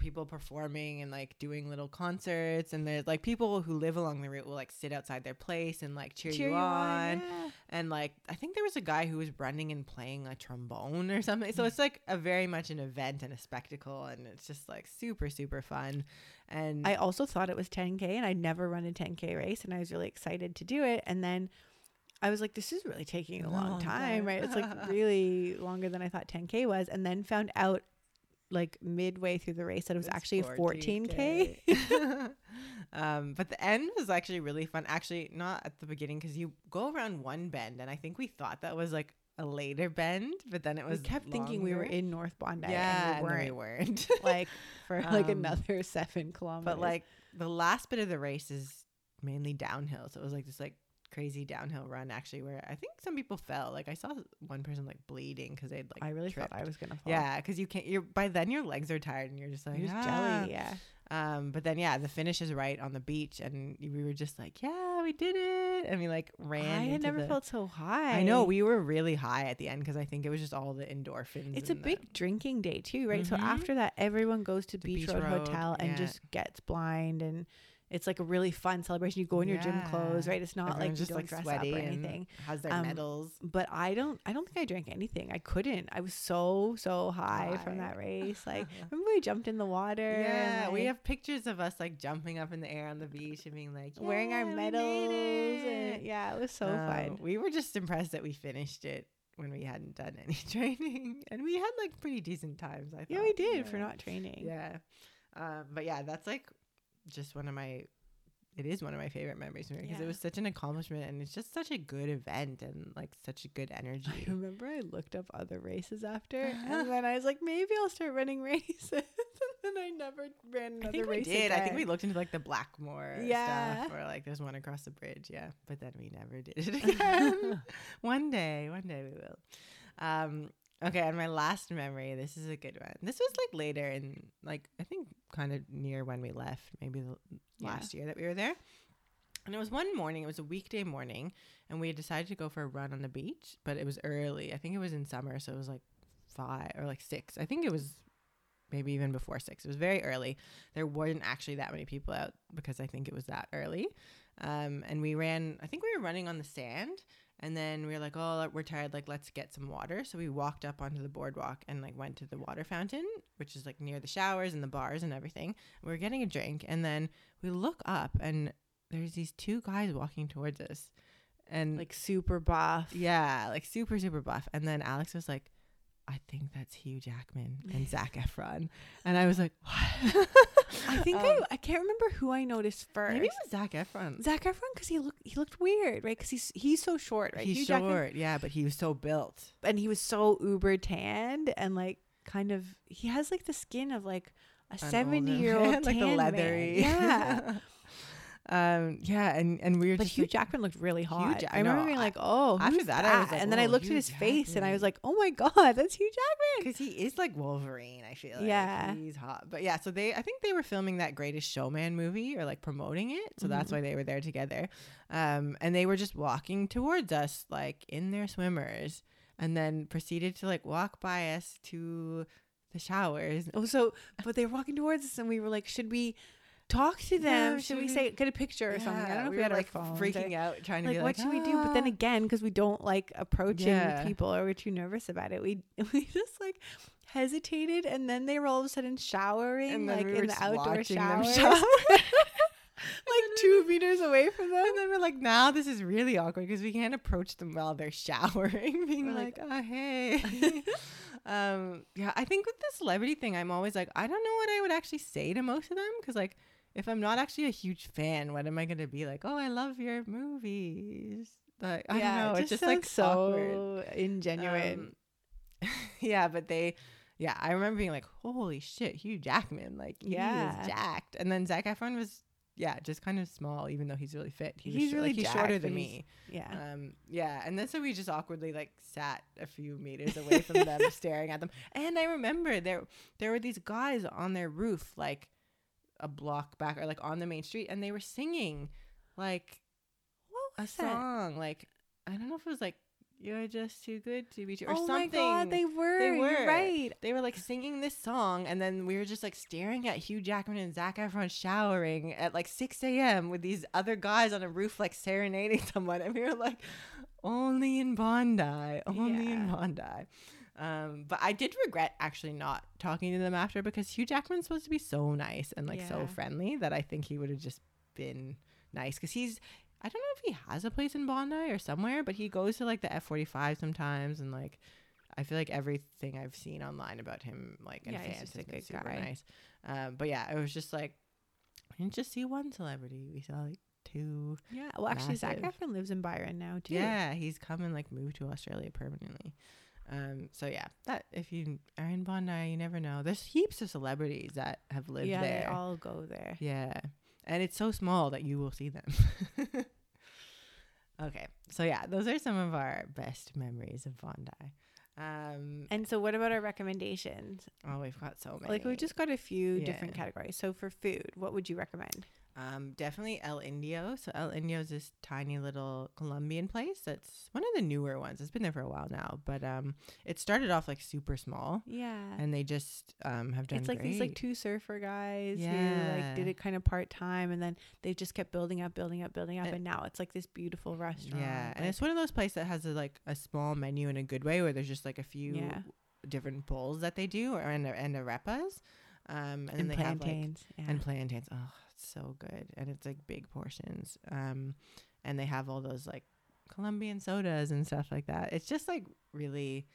people performing and like doing little concerts and there's like people who live along the route will like sit outside their place and like cheer, you, on, yeah. and like i think there was a guy who was running and playing a trombone or something so it's like a very much an event and a spectacle and it's just like super super fun and I also thought it was 10k, and I'd never run a 10k race, and I was really excited to do it. And then I was like, "This is really taking a long long time, time. right? It's like really longer than I thought 10k was." And then found out like midway through the race that it was It's actually 14k. 14K. um, but the end was actually really fun. Actually, not at the beginning because you go around one bend, and I think we thought that was like a later bend, but then it we was. kept thinking we were in North Bondi, yeah, and we weren't. we weren't. like for like Um, another seven kilometers. but like the last bit of the race is mainly downhill, so it was like this like crazy downhill run actually where I think some people fell. Like I saw one person like bleeding because they'd like I really tripped. thought I was gonna fall. Yeah, because you can't. You're by then your legs are tired and you're just like You're "Ah." jelly. Yeah. Um, but then yeah, the finish is right on the beach, and we were just like, yeah, we did it, and we like ran. I had never the- felt so high. I know we were really high at the end because I think it was just all the endorphins. It's a the- big drinking day too, right? So Mhm. after that, everyone goes to To Beach, Beach Road, Road, Hotel and yeah. just gets blind, and it's like a really fun celebration. You go in your gym clothes, right? It's not Everyone's like you just don't like dress sweaty up or and anything. has their Um, medals. But I don't. I don't think I drank anything. I couldn't. I was so so high, from that race. Like remember we jumped in the water. and, Yeah, we like, have pictures of us like jumping up in the air on the beach and being like wearing our "Yeah, we medals. And, it." yeah, it was so Um, fun. We were just impressed that we finished it when we hadn't done any training, and we had like pretty decent times. I thought. Yeah, we did for not training. Yeah. Um, but yeah, that's like just one of my. It is one of my favorite memories because Yeah. it was such an accomplishment and it's just such a good event and like such a good energy. I remember I looked up other races after, and then I was like, maybe I'll start running races. and then I never ran another I think we race. did. I think we looked into like the Blackmore Yeah. stuff or like there's one across the bridge. Yeah. But then we never did it again. one day, one day we will. Um, okay. And my last memory, this is a good one. This was like later in like, I think kind of near when we left, maybe the Yeah. last year that we were there. And it was one morning, it was a weekday morning, and we had decided to go for a run on the beach, but it was early. I think it was in summer, so it was like five or like six. I think it was maybe even before six. It was very early. There weren't actually that many people out because I think it was that early. Um, and we ran. I think we were running on the sand, and then we were like, "Oh, we're tired. Like, let's get some water." So we walked up onto the boardwalk and like went to the water fountain, which is like near the showers and the bars and everything. We are getting a drink, and then we look up, and there's these two guys walking towards us, and Like super buff. yeah, like super super buff. And then Alex was like, "I think that's Hugh Jackman and Zac Efron," and I was like, "What?" I think Um, I, I can't remember who I noticed first. Maybe it was Zac Efron. Zac Efron because he looked he looked weird, right? Because he's he's so short, right? He's Hugh short, Jackman- yeah, but he was so built. and he was so uber tanned and like kind of he has like the skin of like a An seventy year old like the tan man. leathery. Yeah, um, yeah, and and we were but Hugh like, Jackman looked really hot. Ja- I remember no, being like, "Oh, after that, that?" I was like, and then I "Oh, looked at Hugh his face and I was like, "Oh my god, that's Hugh Jackman." because he is like Wolverine. I feel like Yeah. he's hot. But yeah, so they I think they were filming that Greatest Showman movie or like promoting it, so that's Mhm. why they were there together. Um, and they were just walking towards us like in their swimmers, and then proceeded to like walk by us to the showers. Oh, so but they were walking towards us and we were like, "Should we talk to them? Yeah, should, should we we- say get a picture or something?" I don't know if we, were had like our freaking out, trying to like be what like, should we do but then "Ah." again because we don't like approaching Yeah. people or we're too nervous about it we we just like hesitated and then they were all of a sudden showering like we in the outdoor shower. like two meters away from them And then we're like, now this is really awkward because we can't approach them while they're showering, being We're like, like- oh, hey. um, yeah, I think with the celebrity thing, I'm always like, I don't know what I would actually say to most of them because, like, if I'm not actually a huge fan, what am I going to be like? Oh, I love your movies. Like, I yeah don't know. it It's just like so awkward. ingenuine Um, yeah, but they, yeah, I remember being like, holy shit, Hugh Jackman, like, yeah. he is jacked. And then Zac Efron was, yeah, just kind of small, even though he's really fit. He He's short- really like, he's jacked, shorter than me. yeah Um, yeah, and then so we just awkwardly like sat a few meters away from them, staring at them. And I remember there there were these guys on their roof, like a block back or like on the main street, and they were singing like what a was that? song. Like I don't know if it was like "You're Just Too Good to Be True" or oh something. my god they were They you're were. right They were like singing this song, and then we were just like staring at Hugh Jackman and Zac Efron showering at like 6 a.m. with these other guys on a roof, like serenading someone. And we were like, only in Bondi, only in Yeah. Bondi. Um, but I did regret actually not talking to them after because Hugh Jackman's supposed to be so nice and like so friendly that I think he would have just been nice because he's. I don't know if he has a place in Bondi or somewhere, but he goes to like the F forty five sometimes, and like I feel like everything I've seen online about him, like and Yeah, he's fans, has a been good super guy. nice. Um, but yeah, it was just like we didn't just see one celebrity; we saw like two. yeah well actually Zac Massive. Efron lives in Byron now too Yeah, he's come and like moved to Australia permanently. Um, so yeah, that if you are in Bondi, you never know. There's heaps of celebrities that have lived yeah they all go there Yeah. And it's so small that you will see them. okay. So yeah, those are some of our best memories of Bondi. Um and so what about our recommendations oh we've got so many. Like we've just got a few Yeah. different categories. So for food, what would you recommend? Um, definitely El Indio. So El Indio is this tiny little Colombian place. That's one of the newer ones. It's been there for a while now, but um, it started off like super small, Yeah. and they just um have done it's like great. these like two surfer guys who like did it kind of part time and then they just kept building up, building up, building up And- and now it's like this beautiful restaurant. yeah, and it's one of those places that has a, like a small menu in a good way, where there's just like a few Yeah. different bowls that they do, or and and arepas, um, and, then and they have like plantains. yeah. and plantains. Oh, so good, and it's like big portions. Um, and they have all those like Colombian sodas and stuff like that. It's just like really,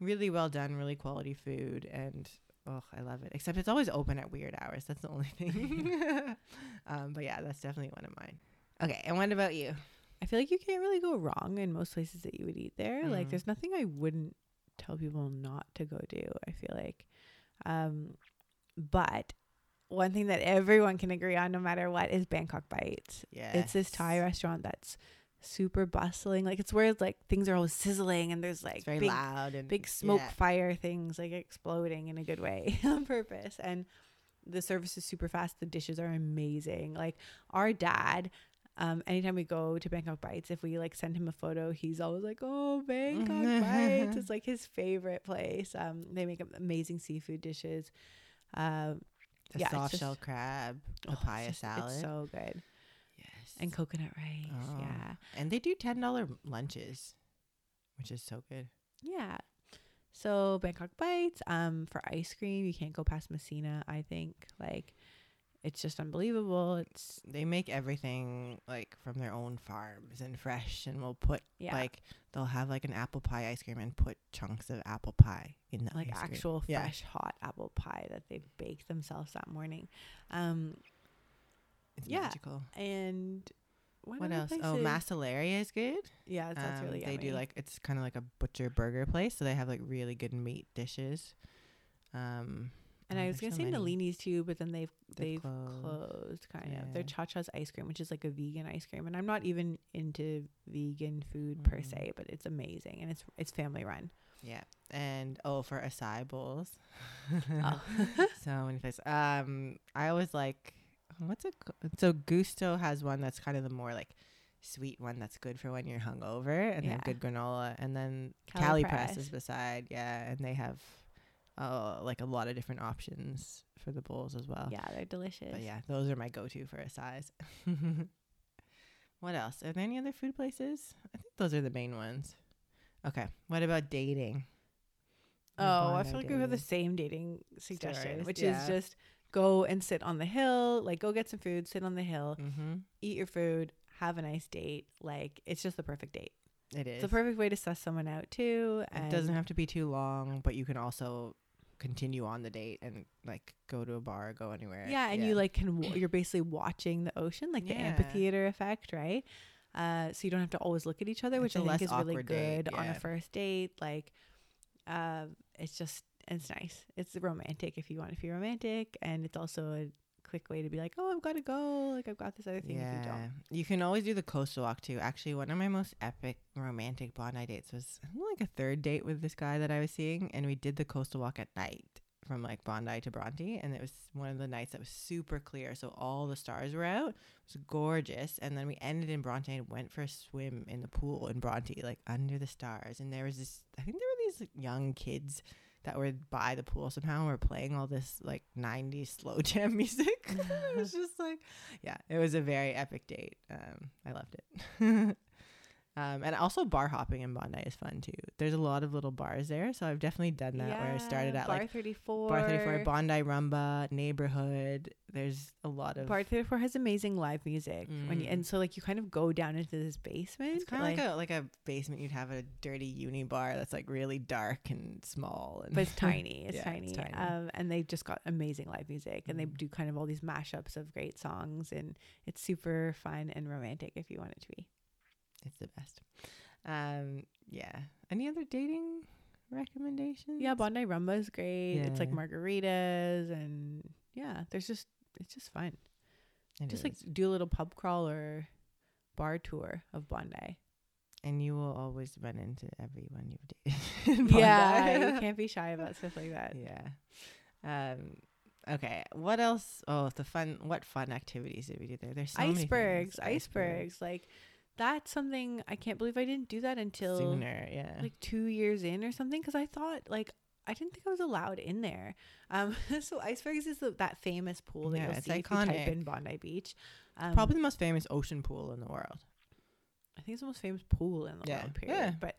really well done, really quality food, and oh, I love it. Except it's always open at weird hours. That's the only thing. um, but yeah, that's definitely one of mine. Okay, and what about you? I feel like you can't really go wrong in most places that you would eat there. Like Mm. there's nothing I wouldn't tell people not to go do, I feel like. Um but one thing that everyone can agree on no matter what is Bangkok Bites. Yeah, It's this Thai restaurant that's super bustling. Like it's where like things are always sizzling and there's like It's very big loud and big smoke yeah. fire things like exploding in a good way on purpose. And the service is super fast. The dishes are amazing. Like our dad, um, anytime we go to Bangkok Bites, if we like send him a photo, he's always like, "Oh, Bangkok Bites!" It's like his favorite place. Um, they make amazing seafood dishes. Um, The yeah, soft just- shell crab, oh, papaya just- salad. It's so good. yes. and coconut rice. Oh. Yeah. And they do ten dollar lunches, which is so good. Yeah. So Bangkok Bites, um, for ice cream, you can't go past Messina, I think. Like it's just unbelievable. It's They make everything like from their own farms and fresh, and will put yeah. like they'll have like an apple pie ice cream and put chunks of apple pie in the like ice cream. actual Yeah. fresh hot apple pie that they baked themselves that morning. Um It's yeah. magical. and what, What else? Oh, places? Macellaria is good. Yeah, that's Um, really they do like it's kind of like a butcher burger place, so they have like really good meat dishes. Um, and oh, I was gonna so say many. Nalini's too, but then they've They've they've closed. closed, kind of. Their Cha Cha's ice cream, which is like a vegan ice cream, and I'm not even into vegan food per Mhm. se, but it's amazing and it's it's family run. Yeah, and oh, for acai bowls. Oh. so many places. Um, I always like what's it? So Gusto has one that's kind of the more like sweet one that's good for when you're hungover, and Yeah. good granola, and then Cali Cali Press Press. is beside. Yeah, and they have uh like a lot of different options for the bowls as well. yeah, they're delicious. But yeah, those are my go-to for a size. what else? Are there any other food places? I think those are the main ones. Okay. What about dating? Oh, I feel like we have the same dating suggestion, Stories, which yeah. is just go and sit on the hill, like go get some food, sit on the hill, Mm-hmm. eat your food, have a nice date. Like it's just the perfect date. It is. It's the perfect way to suss someone out too. it doesn't have to be too long, but you can also continue on the date and like go to a bar, go anywhere. yeah, and you like can w- you're basically watching the ocean, like the amphitheater effect, right? Uh, so you don't have to always look at each other, which I think is really good on a first date. Like, uh, it's just it's nice. It's romantic if you want to be romantic, and it's also a quick way to be like, oh, I've got to go. Like I've got this other thing. You Yeah, don't. you can always do the coastal walk too. Actually, one of my most epic romantic Bondi dates was like a third date with this guy that I was seeing, and we did the coastal walk at night from like Bondi to Bronte, and it was one of the nights that was super clear, so all the stars were out. It was gorgeous, and then we ended in Bronte and went for a swim in the pool in Bronte, like under the stars, and there was this. I think there were these like, young kids. That were by the pool somehow and were playing all this like 90s slow jam music. it was just like yeah, it was a very epic date. Um, I loved it. um, and also bar hopping in Bondi is fun too. There's a lot of little bars there, so I've definitely done that. where I started at Bar like 34. Bar 34, Bondi Rumba, neighborhood. There's a lot of. Bar 34 has amazing live music. When you, Mm. and so like you kind of go down into this basement. it's kind of like, a like a basement you'd have at a dirty uni bar that's like really dark and small and but it's tiny. It's Yeah, tiny. it's tiny. Um, and they've just got amazing live music, and they Mhm. do kind of all these mashups of great songs, and it's super fun and romantic if you want it to be. It's the best. Um, yeah. Any other dating recommendations? Yeah, Bondi Rumba is great. It's like margaritas, and yeah, there's just it's just fun. It just like do a little pub crawl or bar tour of Bondi. and you will always run into everyone you've dated. yeah, you can't be shy about stuff like that. yeah. Um. Okay. What else? Oh, the fun. What fun activities did we do there? There's so icebergs, icebergs, like that's something I can't believe I didn't do that until Sooner. Yeah. like two years in or something because I thought like I didn't think I was allowed in there. Um, so icebergs is the, that famous pool that Yeah, you'll it's see if you type iconic. in Bondi Beach. Um, Probably the most famous ocean pool in the world. I think it's the most famous pool in the Yeah, world. yeah. Period. But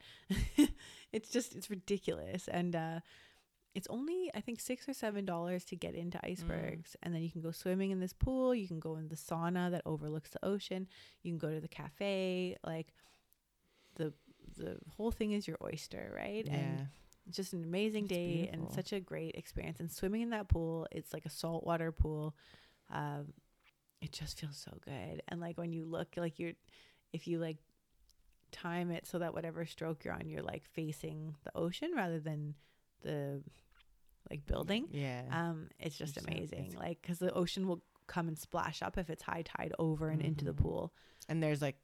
it's just it's ridiculous, and uh, it's only I think six or seven dollars to get Mm. into icebergs, and then you can go swimming in this pool. You can go in the sauna that overlooks the ocean. You can go to the cafe. Like the the whole thing is your oyster, right? Yeah. And it's just an amazing It's day and such a great experience. And swimming in that pool, it's like a saltwater pool. Um, it just feels so good. And like when you look, like you're, if you like time it so that whatever stroke you're on, you're like facing the ocean rather than the like building. Yeah. Um, it's just It's so- amazing. it's- like, cause the ocean will come and splash up if it's high tide over and into the Mhm. pool. and there's like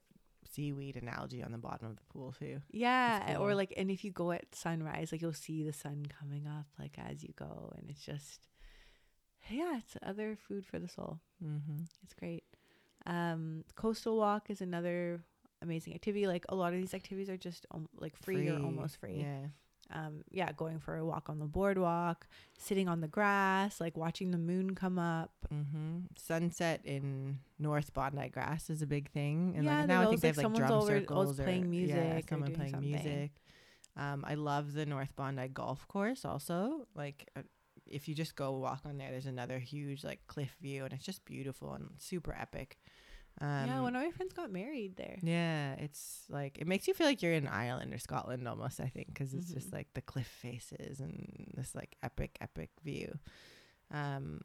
seaweed and algae on the bottom of the pool too. Yeah, or like, and if you go at sunrise, like you'll see the sun coming up like as you go, and it's just, yeah, it's other food for the soul. Mm-hmm. It's great. Um, coastal walk is another amazing activity. Like a lot of these activities are just um, like free, or almost free. Yeah. Um, yeah, going for a walk on the boardwalk, sitting on the grass, like watching the moon come up. Mm-hmm. Sunset in North Bondi Grass is a big thing, and Yeah, like now I think they have like, drum always circles or playing yeah, music or someone playing something. music. Um, I love the North Bondi Golf Course also. Like, uh, if you just go walk on there, there's another huge like cliff view, and it's just beautiful and super epic. Um, yeah, one of my friends got married there. Yeah, it's like it makes you feel like you're in Ireland or Scotland almost. I think because it's just Mhm. like the cliff faces and this like epic, epic view. Um,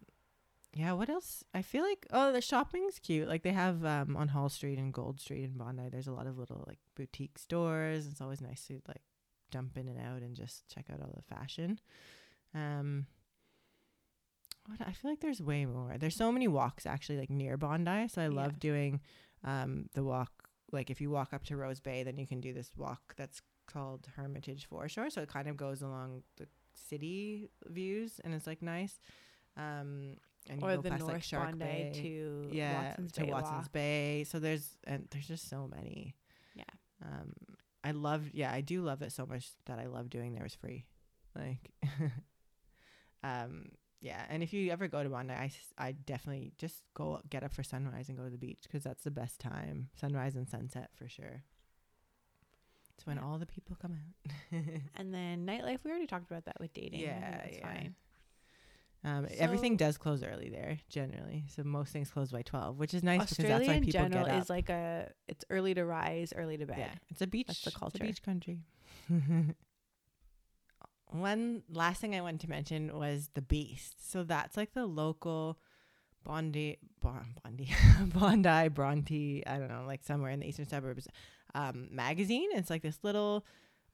yeah. What else? I feel like oh, the shopping's cute. Like they have um on Hall Street and Gould Street in Bondi. There's a lot of little like boutique stores. It's always nice to like jump in and out and just check out all the fashion. Um. I feel like there's way more. There's so many walks actually like near Bondi, so I Yeah. love doing um the walk like if you walk up to Rose Bay, then you can do this walk that's called Hermitage Foreshore. So it kind of goes along the city views, and it's like nice. Um, and you Or go the past North like Shark Bondi Bay, to yeah, Watson's to Bay Watson's Walk. Bay. So there's and there's just so many. Yeah. Um, I love. Yeah, I do love it so much that I love doing there is free. Like, um, yeah. And if you ever go to Bondi, I, I definitely just go get up for sunrise and go to the beach because that's the best time. Sunrise and sunset for sure. It's when Yeah. all the people come out. And then nightlife, we already talked about that with dating. Yeah, that's yeah. fine. Um, everything does close early there generally, so most things close by twelve, which is nice Australia because that's why in people general get up. is like a it's early to rise, early to bed. Yeah, it's a beach. That's the it's a culture. beach country. One last thing I wanted to mention was the Beast. So that's like the local Bondi, Bon- Bondi, Bondi, Bronte. I don't know, like somewhere in the eastern suburbs. Um, magazine. It's like this little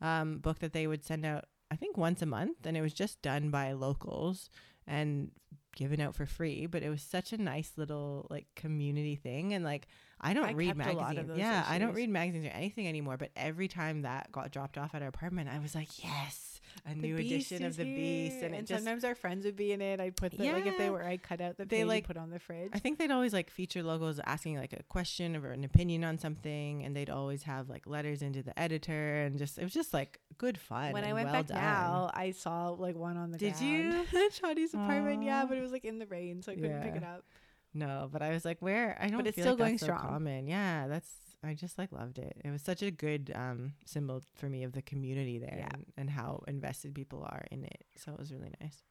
um, book that they would send out. I think once a month, and it was just done by locals and given out for free. But it was such a nice little like community thing, and like I don't I read kept a lot of magazines. Yeah, I don't read magazines or anything anymore. But every time that got dropped off at our apartment, I was like, yes, a The new edition of the Beast, and and just. sometimes our friends would be in it. I'd put the like if they were I cut out the They, like- and put on the fridge. I think they'd always like feature logos asking like a question or an opinion on something, and they'd always have like letters into the editor, and just it was just like good fun. when I went well back done. now, I saw like one on the Did ground. you? Shawty's apartment, yeah, Aw. but it was like in the rain, so I couldn't pick it up. No, but I was like, where? I don't. But it's still like going that's so strong. common. Yeah, that's. I just like loved it. It was such a good um symbol for me of the community there Yeah. and, and how invested people are in it. So it was really nice.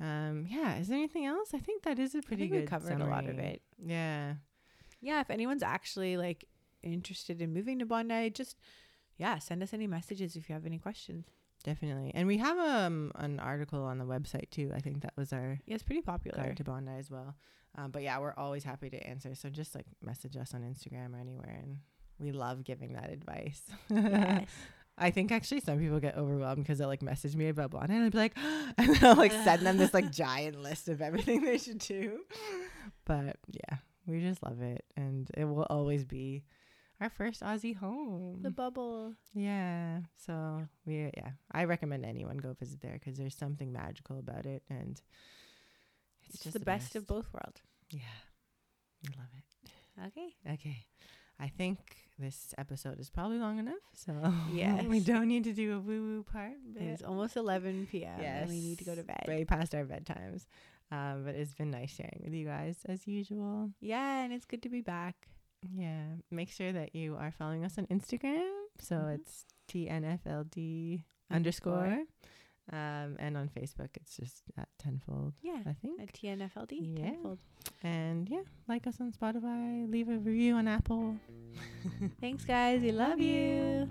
Um. Yeah. Is there anything else? I think that is a pretty good. we covered a lot of it. Yeah. Yeah, if anyone's actually like interested in moving to Bondi, just yeah, send us any messages if you have any questions. Definitely. And we have um an article on the website too. I think that was our Yeah, it's pretty popular. guide to Bondi as well. Um, but yeah, we're always happy to answer. So just like message us on Instagram or anywhere, and we love giving that advice. Yes. I think actually some people get overwhelmed because they'll like message me about Bondi, and I'll be like, and then I'll like send them this like giant list of everything they should do. But yeah, we just love it, and it will always be our first Aussie home. the bubble. Yeah. So we yeah, I recommend anyone go visit there because there's something magical about it, and It's, just the, best. of both worlds. Yeah, I love it. Okay. Okay, I think this episode is probably long enough, so yes. we don't need to do a woo woo part. It is almost 11 p.m. and we need to go to bed. Way past our bedtimes. Um, but it's been nice sharing with you guys as usual. Yeah, and it's good to be back. Yeah. Make sure that you are following us on Instagram. So Mhm. it's TNFLD Underscore. underscore. Um, and on Facebook, it's just at Tenfold, Yeah. I think. At TNFLD. Yeah. tenfold. And yeah, like us on Spotify, leave a review on Apple. Thanks, guys. We love you.